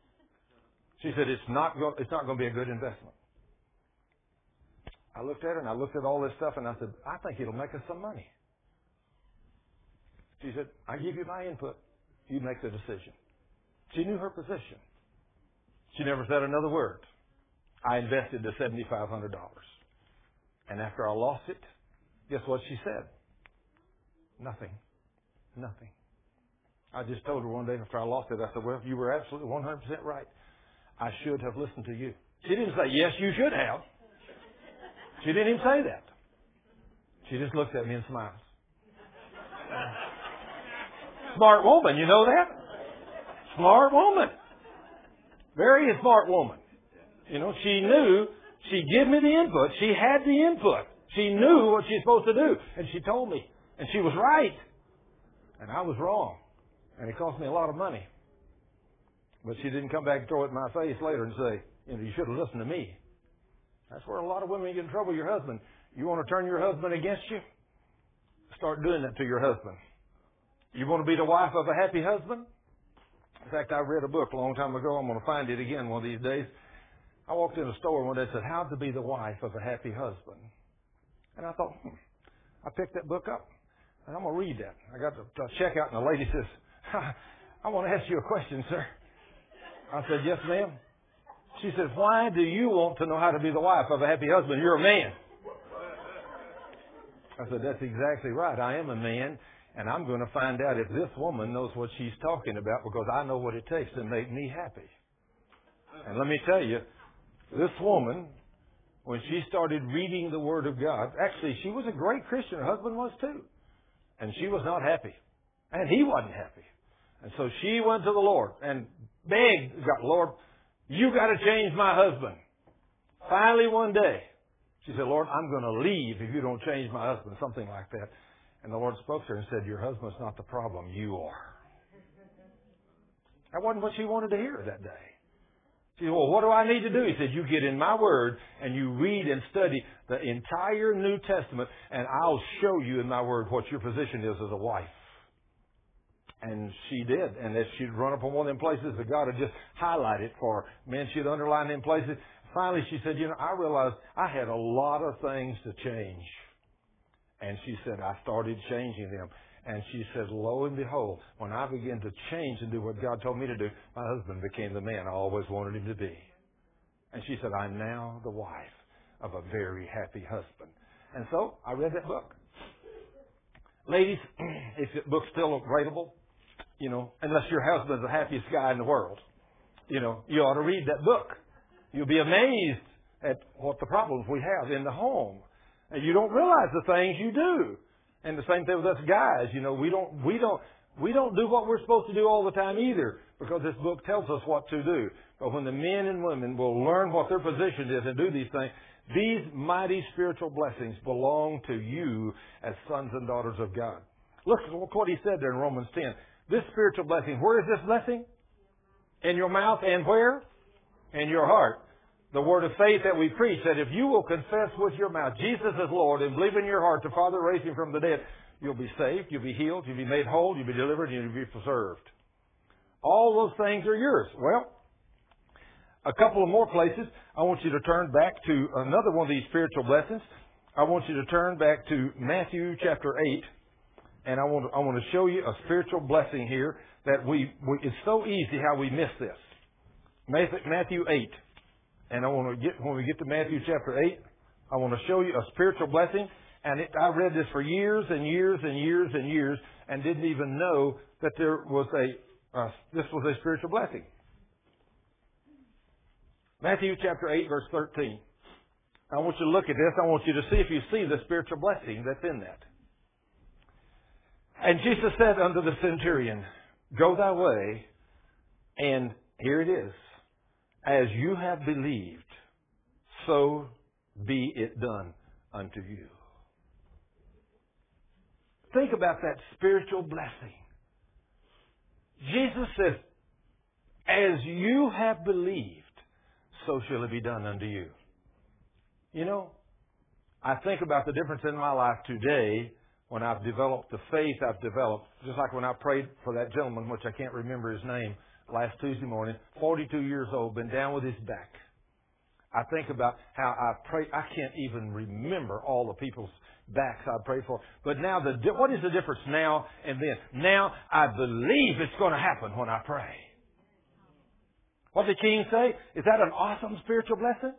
A: She said, "It's not going. It's not going to be a good investment." I looked at her and I looked at all this stuff and I said, I think it'll make us some money. She said, I give you my input. You make the decision. She knew her position. She never said another word. I invested the $7,500. And after I lost it, guess what she said? Nothing. Nothing. I just told her one day after I lost it, I said, well, you were absolutely 100% right. I should have listened to you. She didn't say, yes, you should have. She didn't even say that. She just looked at me and smiled. smart woman, you know that? Smart woman. Very smart woman. You know, she knew, she gave me the input. She had the input. She knew what she's supposed to do. And she told me. And she was right. And I was wrong. And it cost me a lot of money. But she didn't come back and throw it in my face later and say, you know, you should have listened to me. That's where a lot of women get in trouble your husband. You want to turn your husband against you? Start doing that to your husband. You want to be the wife of a happy husband? In fact, I read a book a long time ago. I'm going to find it again one of these days. I walked in a store one day and said, How to be the wife of a happy husband. And I thought, hmm. I picked that book up and I'm going to read that. I got to, to check out and the lady says, I want to ask you a question, sir. I said, Yes, ma'am. She said, Why do you want to know how to be the wife of a happy husband? You're a man. I said, That's exactly right. I am a man, and I'm going to find out if this woman knows what she's talking about because I know what it takes to make me happy. And let me tell you, this woman, when she started reading the Word of God, actually, she was a great Christian. Her husband was too. And she was not happy. And he wasn't happy. And so she went to the Lord and begged God, Lord, you got to change my husband. Finally, one day, she said, Lord, I'm going to leave if you don't change my husband, something like that. And the Lord spoke to her and said, Your husband's not the problem, you are. That wasn't what she wanted to hear that day. She said, Well, what do I need to do? He said, You get in my word and you read and study the entire New Testament, and I'll show you in my word what your position is as a wife. And she did. And as she'd run up on one of them places that God had just highlighted for her, man, she'd underline them places. Finally, she said, You know, I realized I had a lot of things to change. And she said, I started changing them. And she said, Lo and behold, when I began to change and do what God told me to do, my husband became the man I always wanted him to be. And she said, I'm now the wife of a very happy husband. And so I read that book. Ladies, if the book's still available, you know, unless your husband's the happiest guy in the world, you know, you ought to read that book. You'll be amazed at what the problems we have in the home. And you don't realize the things you do. And the same thing with us guys, you know, we don't, we don't, we don't do what we're supposed to do all the time either because this book tells us what to do. But when the men and women will learn what their position is and do these things, these mighty spiritual blessings belong to you as sons and daughters of God. Look, look what he said there in Romans 10. This spiritual blessing, where is this blessing? In your mouth and where? In your heart the word of faith that we preach, that if you will confess with your mouth Jesus is Lord and believe in your heart the Father raised him from the dead, you'll be saved, you'll be healed, you'll be made whole, you'll be delivered, and you'll be preserved. All those things are yours. Well, a couple of more places. I want you to turn back to another one of these spiritual blessings. I want you to turn back to Matthew chapter 8, and I want to, I want to show you a spiritual blessing here that we, we it's so easy how we miss this. Matthew 8. And I want to get, when we get to Matthew chapter 8, I want to show you a spiritual blessing. And it, I read this for years and years and years and years and didn't even know that there was a, uh, this was a spiritual blessing. Matthew chapter 8 verse 13. I want you to look at this. I want you to see if you see the spiritual blessing that's in that. And Jesus said unto the centurion, Go thy way, and here it is. As you have believed, so be it done unto you. Think about that spiritual blessing. Jesus says, As you have believed, so shall it be done unto you. You know, I think about the difference in my life today when I've developed the faith I've developed, just like when I prayed for that gentleman, which I can't remember his name, last Tuesday morning, 42 years old, been down with his back. I think about how I pray. I can't even remember all the people's backs I prayed for. But now, the what is the difference now and then? Now I believe it's going to happen when I pray. What did King say? Is that an awesome spiritual blessing?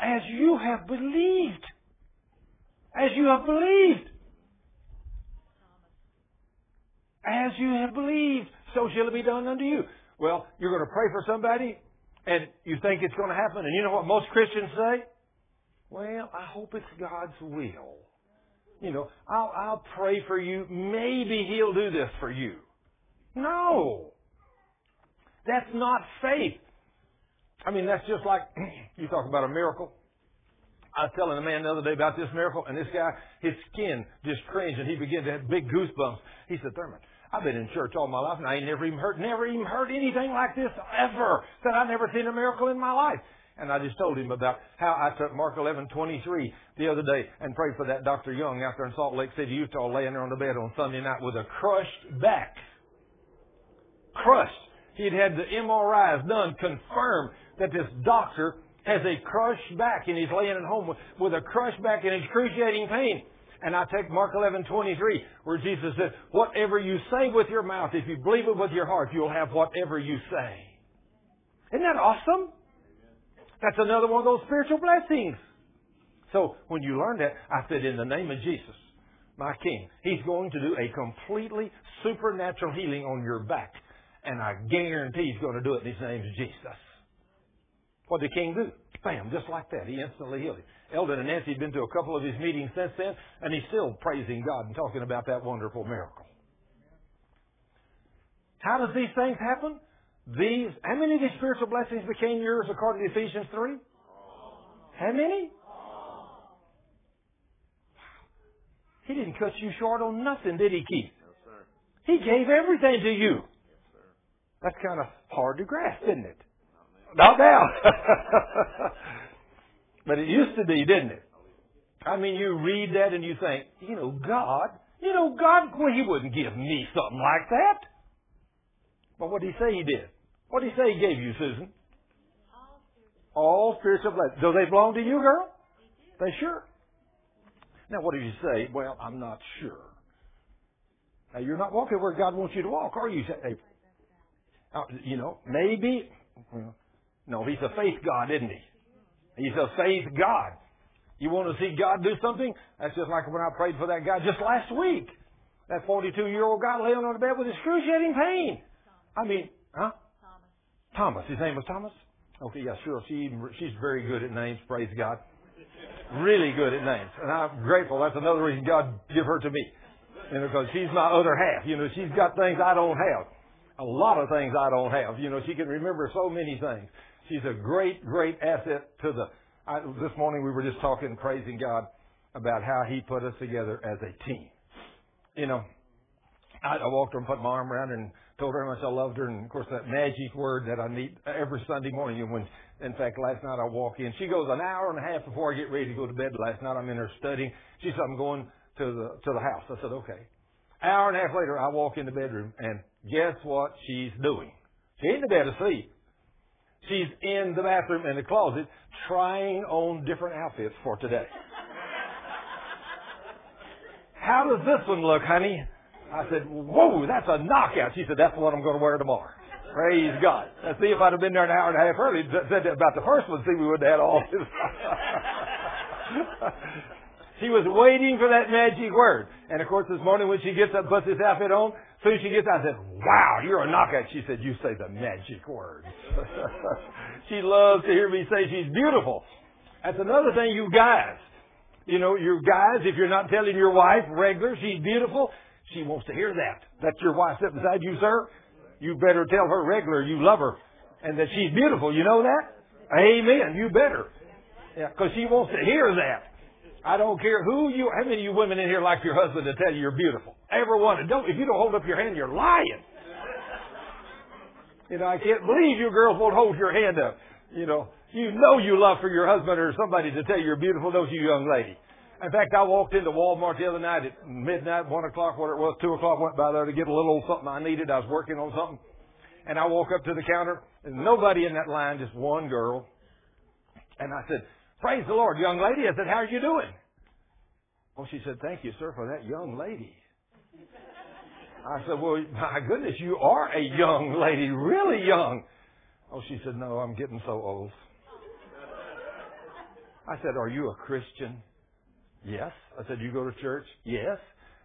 A: As you have believed. As you have believed. As you have believed, so shall it be done unto you. Well, you're going to pray for somebody and you think it's going to happen. And you know what most Christians say? Well, I hope it's God's will. You know, I'll, I'll pray for you. Maybe He'll do this for you. No. That's not faith. I mean, that's just like you talk about a miracle. I was telling a man the other day about this miracle, and this guy, his skin just cringed, and he began to have big goosebumps. He said, Thurman, I've been in church all my life, and I ain't never even heard, never even heard anything like this ever. Said I've never seen a miracle in my life. And I just told him about how I took Mark 11:23 the other day and prayed for that Dr. Young out there in Salt Lake City, Utah, laying there on the bed on Sunday night with a crushed back. Crushed. He'd had the MRIs done, confirmed that this doctor has a crushed back, and he's laying at home with, with a crushed back and excruciating pain. And I take Mark 11:23 where Jesus said, "Whatever you say with your mouth, if you believe it with your heart, you'll have whatever you say." Isn't that awesome? That's another one of those spiritual blessings. So when you learn that, I said, in the name of Jesus, my King, He's going to do a completely supernatural healing on your back. And I guarantee He's going to do it in His name of Jesus. What did the King do? Bam, just like that. He instantly healed him. Eldon and Nancy had been to a couple of his meetings since then, and he's still praising God and talking about that wonderful miracle. How does these things happen? These, how many of these spiritual blessings became yours according to Ephesians 3? How many? He didn't cut you short on nothing, did he, Keith? No, He gave everything to you. Yes, That's kind of hard to grasp, isn't it? Not now. but it used to be, didn't it? I mean, you read that and you think, you know, God, you know, God, well, He wouldn't give me something like that. But what did He say He did? What did He say He gave you, Susan? All spiritual blessings. Do they belong to you, girl? They sure. Now, what did you say? Well, I'm not sure. Now, you're not walking where God wants you to walk, are you? Hey, uh, you know, maybe. No, He's a faith God, isn't He? He's a faith God. You want to see God do something? That's just like when I prayed for that guy just last week. That 42 year old guy laying on the bed with excruciating pain. I mean, huh? Thomas. Thomas. His name was Thomas? Okay, yeah, sure. She, she's very good at names, praise God. Really good at names. And I'm grateful. That's another reason God give her to me. You know, because she's my other half. You know, she's got things I don't have. A lot of things I don't have. You know, she can remember so many things. She's a great, great asset to the I, this morning we were just talking, praising God about how He put us together as a team. You know, I, I walked her and put my arm around her and told her how much I loved her, and of course that magic word that I need every Sunday morning. And when, in fact, last night I walk in, she goes an hour and a half before I get ready to go to bed. Last night I'm in her studying. She said I'm going to the to the house. I said okay. Hour and a half later, I walk in the bedroom, and guess what she's doing? She ain't in the bed asleep. She's in the bathroom in the closet trying on different outfits for today. How does this one look, honey? I said, whoa, that's a knockout. She said, that's the one I'm going to wear tomorrow. Praise God. Now, see, if I'd have been there an hour and a half early, said that about the first one, see, we would have had all this. she was waiting for that magic word. And of course, this morning when she gets up, puts this outfit on, soon as she gets out, I said, wow, you're a knockout. She said, you say the magic word. she loves to hear me say she's beautiful. That's another thing, you guys. You know, you guys, if you're not telling your wife regular she's beautiful, she wants to hear that. That's your wife sitting beside you, sir. You better tell her regular you love her and that she's beautiful. You know that? Amen. You better. Yeah, because she wants to hear that. I don't care who you, how many of you women in here like your husband to tell you you're beautiful? Every one. Don't, if you don't hold up your hand, you're lying. You know, I can't believe you girls won't hold your hand up. You know, you know you love for your husband or somebody to tell you you're beautiful, don't you, young lady? In fact, I walked into Walmart the other night at midnight, one o'clock, whatever it was, two o'clock, went by there to get a little something I needed. I was working on something. And I walk up to the counter, and nobody in that line, just one girl. And I said, Praise the Lord, young lady. I said, How are you doing? Well, she said, Thank you, sir, for that young lady. I said, Well, my goodness, you are a young lady, really young. Oh, she said, No, I'm getting so old. I said, Are you a Christian? Yes. I said, You go to church? Yes.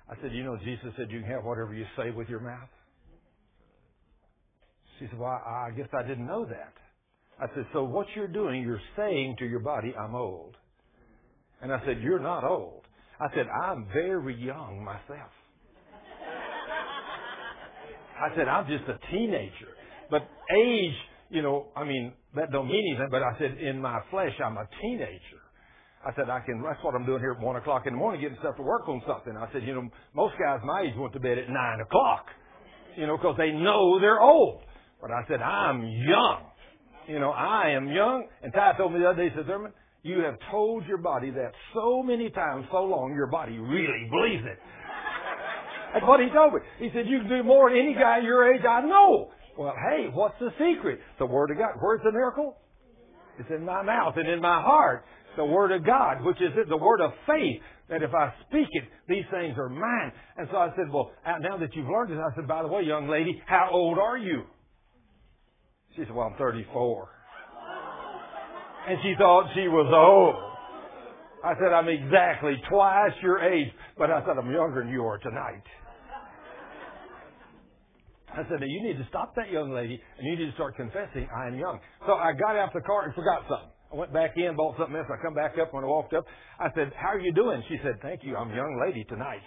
A: I said, You know, Jesus said you can have whatever you say with your mouth. She said, Well, I guess I didn't know that. I said, So what you're doing, you're saying to your body, I'm old. And I said, You're not old. I said, I'm very young myself. I said, I'm just a teenager. But age, you know, I mean, that don't mean anything, but I said, in my flesh, I'm a teenager. I said, I can, that's what I'm doing here at one o'clock in the morning, getting stuff to work on something. I said, you know, most guys my age went to bed at nine o'clock, you know, because they know they're old. But I said, I'm young. You know, I am young. And Ty told me the other day, he said, Thurman, you have told your body that so many times, so long, your body really believes it. That's what he told me. He said, you can do more than any guy your age I know. Well, hey, what's the secret? The Word of God. Where's the miracle? It's in my mouth and in my heart. The Word of God, which is the Word of faith, that if I speak it, these things are mine. And so I said, well, uh, now that you've learned this, I said, by the way, young lady, how old are you? She said, well, I'm 34. And she thought she was old. I said, I'm exactly twice your age, but I said, I'm younger than you are tonight. I said, now you need to stop that young lady and you need to start confessing I am young. So I got out of the car and forgot something. I went back in, bought something else. I come back up when I walked up. I said, how are you doing? She said, thank you. I'm a young lady tonight.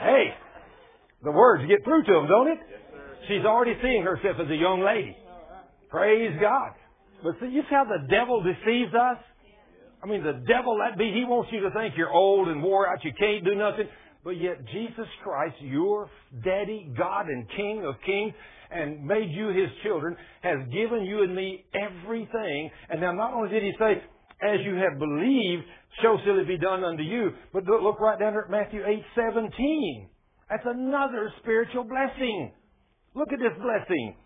A: hey, the words get through to them, don't it? Yes, She's already seeing herself as a young lady. Praise God. But see, you see how the devil deceives us? I mean, the devil, that be, he wants you to think you're old and wore out, you can't do nothing. But yet Jesus Christ, your daddy, God and King of kings, and made you his children, has given you and me everything. And now not only did he say, as you have believed, so shall it be done unto you, but look, right down there at Matthew 8, 17. That's another spiritual blessing. Look at this blessing.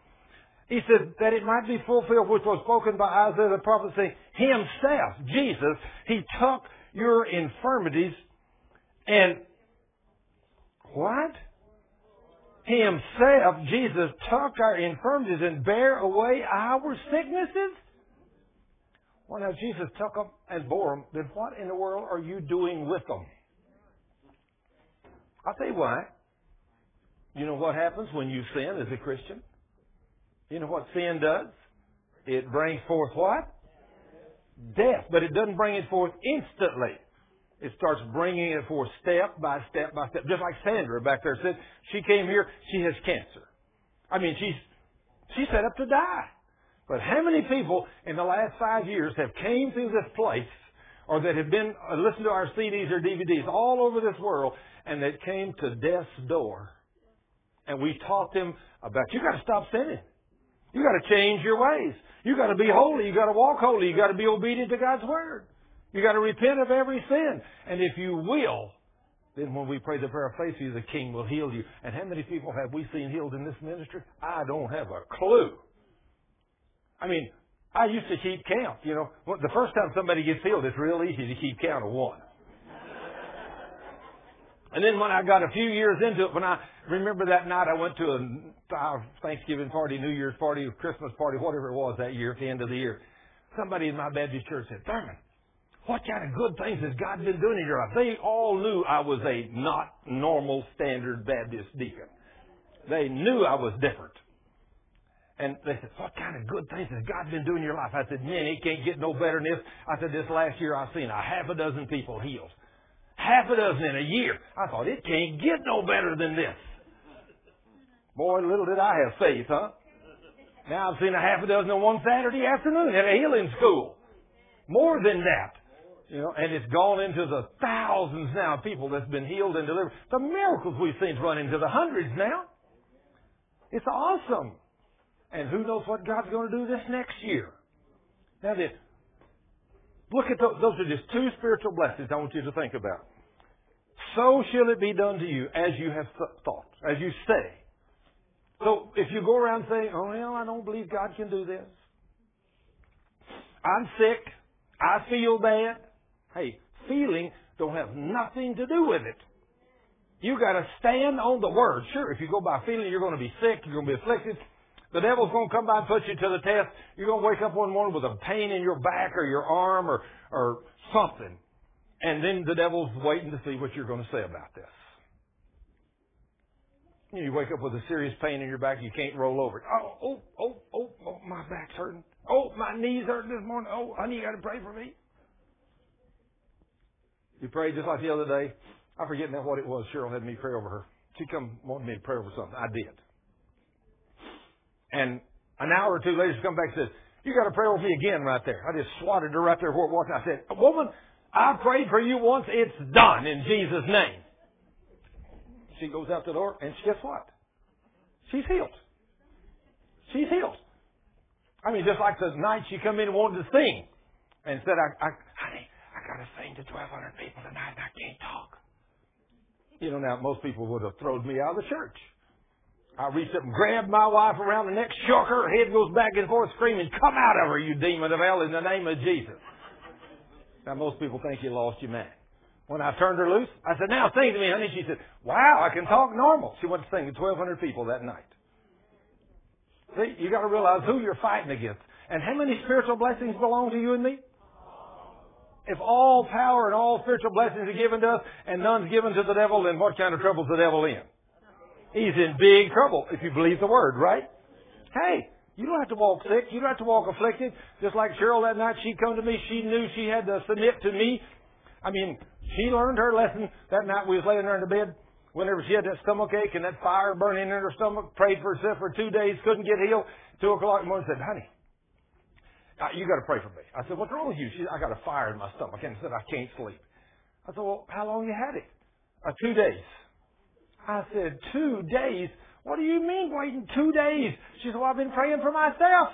A: He said that it might be fulfilled which was spoken by Isaiah the prophet saying, Himself, Jesus, He took your infirmities and what? Himself, Jesus, took our infirmities and bare away our sicknesses? Well, now Jesus took them and bore them. Then what in the world are you doing with them? I'll tell you why. You know what happens when you sin as a Christian? You know what sin does? It brings forth what? Death. But it doesn't bring it forth instantly. It starts bringing it forth step by step by step. Just like Sandra back there said, she came here, she has cancer. I mean, she's, she's set up to die. But how many people in the last five years have came through this place or that have been, uh, listened to our CDs or DVDs all over this world and that came to death's door and we taught them about you got to stop sinning. You got to change your ways. You got to be holy. You got to walk holy. You got to be obedient to God's word. You got to repent of every sin. And if you will, then when we pray the prayer of faith, you, the King will heal you. And how many people have we seen healed in this ministry? I don't have a clue. I mean, I used to keep count. You know, the first time somebody gets healed, it's real easy to keep count of one. And then when I got a few years into it, when I remember that night I went to a Thanksgiving party, New Year's party, Christmas party, whatever it was that year, at the end of the year. Somebody in my Baptist church said, Thurman, what kind of good things has God been doing in your life? They all knew I was a not normal standard Baptist deacon. They knew I was different. And they said, what kind of good things has God been doing in your life? I said, man, it can't get no better than this. I said, this last year I've seen a half a dozen people healed. Half a dozen in a year. I thought, it can't get no better than this. Boy, little did I have faith, huh? Now I've seen a half a dozen on one Saturday afternoon at a healing school. More than that. You know, and it's gone into the thousands now of people that's been healed and delivered. The miracles we've seen run into the hundreds now. It's awesome. And who knows what God's going to do this next year. Now look at those. Those are just two spiritual blessings I want you to think about. So shall it be done to you as you have thought, as you say. So if you go around saying, oh, well, I don't believe God can do this. I'm sick. I feel bad. Hey, feeling don't have nothing to do with it. You got to stand on the word. Sure, if you go by feeling, you're going to be sick. You're going to be afflicted. The devil's going to come by and put you to the test. You're going to wake up one morning with a pain in your back or your arm or, or something. And then the devil's waiting to see what you're going to say about this. You wake up with a serious pain in your back, you can't roll over. Oh, oh, oh, oh, oh, my back's hurting. Oh, my knees hurting this morning. Oh, honey, you got to pray for me. You prayed just like the other day. I forget now what it was. Cheryl had me pray over her. She come wanted me to pray over something. I did. And an hour or two later, she come back and says, "You got to pray over me again right there." I just swatted her right there where was. I said, "Woman, I prayed for you once. It's done in Jesus' name." She goes out the door, and guess what? She's healed. She's healed. I mean, just like the night she come in and wanted to sing, and said, I, I, "Honey, I got to sing to 1,200 people tonight, and I can't talk." You know, now most people would have thrown me out of the church. I reached up and grabbed my wife around the neck, shook her, her head goes back and forth, screaming, "Come out of her, you demon of hell, in the name of Jesus!" Now most people think you lost your man. When I turned her loose, I said, "Now sing to me, honey." She said, "Wow, I can talk normal." She went to sing to 1,200 people that night. See, you got to realize who you're fighting against, and how many spiritual blessings belong to you and me. If all power and all spiritual blessings are given to us and none's given to the devil, then what kind of trouble's the devil in? He's in big trouble if you believe the word, right? Hey, you don't have to walk sick. You don't have to walk afflicted. Just like Cheryl that night, she come to me. She knew she had to submit to me. I mean, she learned her lesson that night. We was laying there in the bed. whenever she had that stomach ache and that fire burning in her stomach, prayed for herself for two days, couldn't get healed. Two o'clock in the morning, said, "Honey, uh, you got to pray for me." I said, "What's wrong with you?" She said, "I got a fire in my stomach," and said, "I can't sleep." I said, "Well, how long you had it?" Uh, two days. I said, two days? What do you mean waiting two days? She said, well, I've been praying for myself.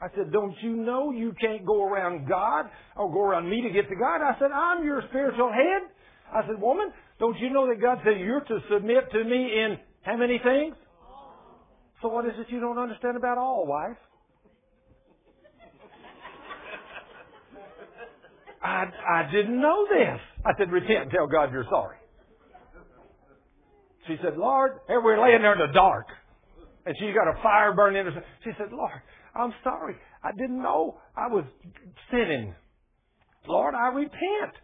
A: I said, don't you know you can't go around God or go around me to get to God? I said, I'm your spiritual head. I said, woman, don't you know that God said you're to submit to me in how many things? So what is it you don't understand about all, wife? I, I didn't know this. I said, repent tell God you're sorry. She said, Lord, here we're laying there in the dark. And she got a fire burning in her. She said, Lord, I'm sorry. I didn't know I was sinning. Lord, I repent.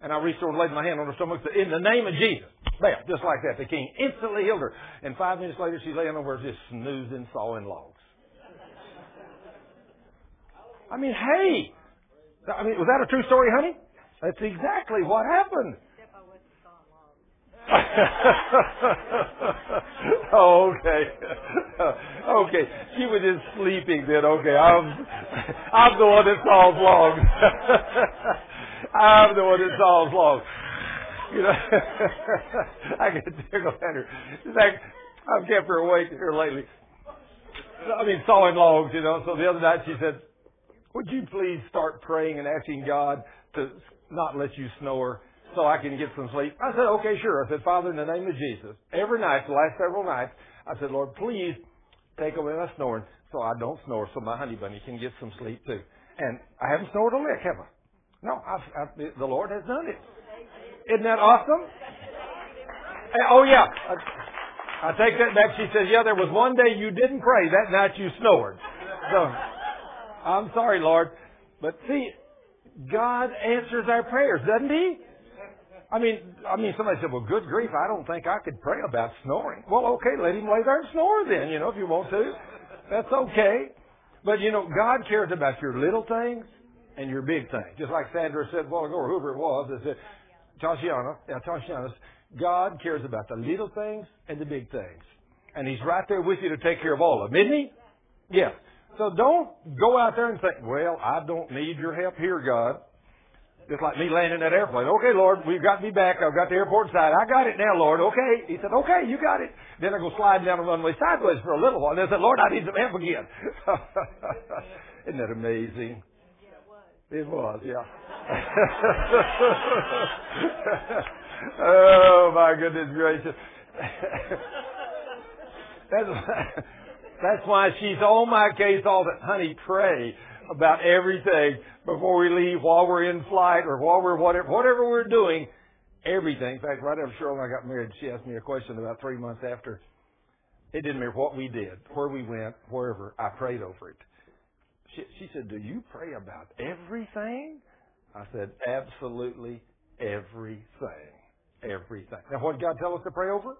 A: And I reached over and laid my hand on her stomach said, in the name of Jesus. Bam, just like that. The king instantly healed her. And five minutes later, she's laying over just snoozing, sawing logs. I mean, hey, I mean, was that a true story, honey? That's exactly what happened. okay. okay. She was just sleeping then. Okay. I'm, I'm the one that solves logs. I'm the one that solves logs. You know, I get tickled at her. She's like, I've kept her awake here lately. I mean, sawing logs, you know. So the other night she said, would you please start praying and asking God to not let you snore so I can get some sleep? I said, okay, sure. I said, Father, in the name of Jesus, every night, the last several nights, I said, Lord, please take away my snoring so I don't snore so my honey bunny can get some sleep too. And I haven't snored a lick, have I? No, I've, I've, the Lord has done it. Isn't that awesome? Oh yeah. I, I take that back. She says, yeah, there was one day you didn't pray. That night you snored. So, I'm sorry, Lord. But see, God answers our prayers, doesn't He? I mean, I mean, somebody said, "Well, good grief, I don't think I could pray about snoring." Well, okay, let him lay there and snore then, you know, if you want to. That's okay. But you know, God cares about your little things and your big things. Just like Sandra said ago, or whoever it was, that said, Tashiana, yeah, Tashiana, God cares about the little things and the big things. And He's right there with you to take care of all of them, isn't He? Yes. So don't go out there and think, well, I don't need your help here, God. Just like me landing that airplane. Okay, Lord, we've got me back. I've got the airport side. I got it now, Lord. Okay. He said, okay, you got it. Then I go sliding down the runway sideways for a little while. And I said, Lord, I need some help again. Isn't that amazing? It was, yeah. oh my goodness gracious. That's that's why she's on my case all the honey, pray about everything before we leave, while we're in flight, or while we're whatever whatever we're doing. Everything. In fact, right after Cheryl and I got married, she asked me a question about three months after. It didn't matter what we did, where we went, wherever. I prayed over it. She, she said, "Do you pray about everything?" I said, "Absolutely everything, everything." Now, what did God tell us to pray over?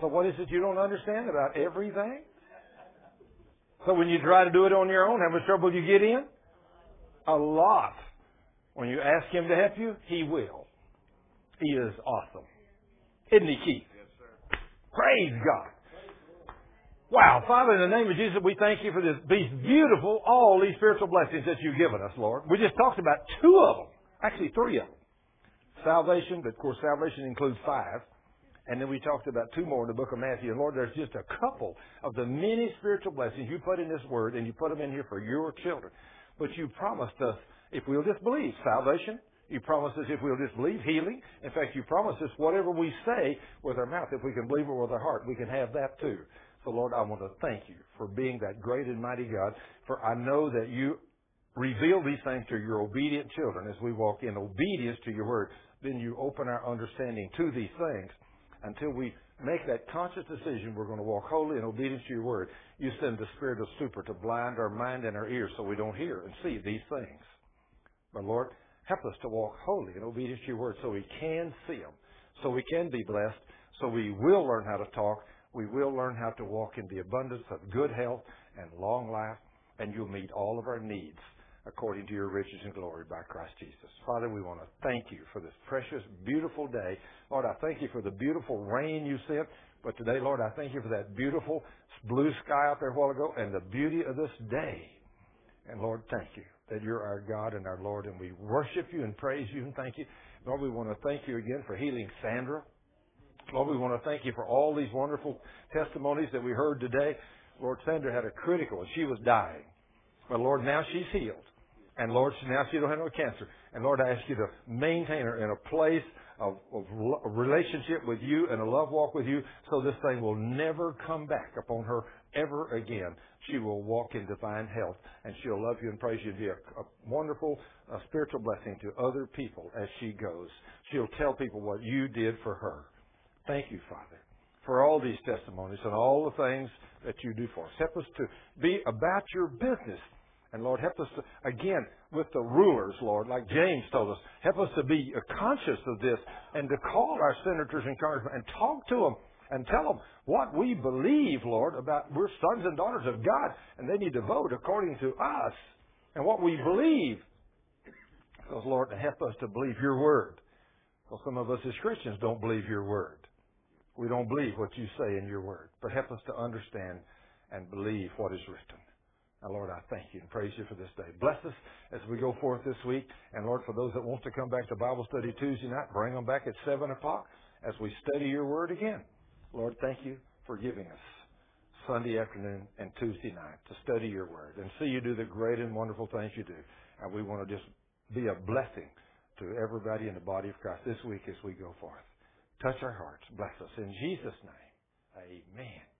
A: So what is it you don't understand about everything? So when you try to do it on your own, how much trouble do you get in? A lot. When you ask Him to help you, He will. He is awesome. Isn't He, Keith? Yes, sir. Praise God. Wow. Father, in the name of Jesus, we thank you for this, these beautiful, all these spiritual blessings that you've given us, Lord. We just talked about two of them. Actually, three of them. Salvation, but of course, salvation includes five. And then we talked about two more in the book of Matthew. And Lord, there's just a couple of the many spiritual blessings you put in this word, and you put them in here for your children. But you promised us, if we'll just believe, salvation. You promised us if we'll just believe, healing. In fact, you promised us whatever we say with our mouth, if we can believe it with our heart, we can have that too. So Lord, I want to thank you for being that great and mighty God. For I know that you reveal these things to your obedient children as we walk in obedience to your word. Then you open our understanding to these things until we make that conscious decision we're going to walk holy in obedience to your word, you send the spirit of stupor to blind our mind and our ears so we don't hear and see these things. But Lord, help us to walk holy in obedience to your word so we can see them, so we can be blessed, so we will learn how to talk, we will learn how to walk in the abundance of good health and long life, and you'll meet all of our needs according to your riches and glory by Christ Jesus. Father, we want to thank you for this precious, beautiful day. Lord, I thank you for the beautiful rain you sent. But today, Lord, I thank you for that beautiful blue sky out there a while ago and the beauty of this day. And Lord, thank you that you're our God and our Lord, and we worship you and praise you and thank you. Lord, we want to thank you again for healing Sandra. Lord, we want to thank you for all these wonderful testimonies that we heard today. Lord, Sandra had a critical, and she was dying. But Lord, now she's healed. And Lord, now she don't have no cancer. And Lord, I ask you to maintain her in a place of, of relationship with you and a love walk with you so this thing will never come back upon her ever again. She will walk in divine health and she'll love you and praise you and be a, a wonderful a spiritual blessing to other people as she goes. She'll tell people what you did for her. Thank you, Father, for all these testimonies and all the things that you do for us. Help us to be about your business and Lord, help us to, again, with the rulers, Lord, like James told us, help us to be conscious of this and to call our senators and congressmen and talk to them and tell them what we believe, Lord, about we're sons and daughters of God and they need to vote according to us and what we believe. Because, Lord, help us to believe your word. Well, some of us as Christians don't believe your word. We don't believe what you say in your word. But help us to understand and believe what is written. Lord, I thank you and praise you for this day. Bless us as we go forth this week. And Lord, for those that want to come back to Bible study Tuesday night, bring them back at 7 o'clock as we study your word again. Lord, thank you for giving us Sunday afternoon and Tuesday night to study your word and see you do the great and wonderful things you do. And we want to just be a blessing to everybody in the body of Christ this week as we go forth. Touch our hearts. Bless us. In Jesus' name, amen.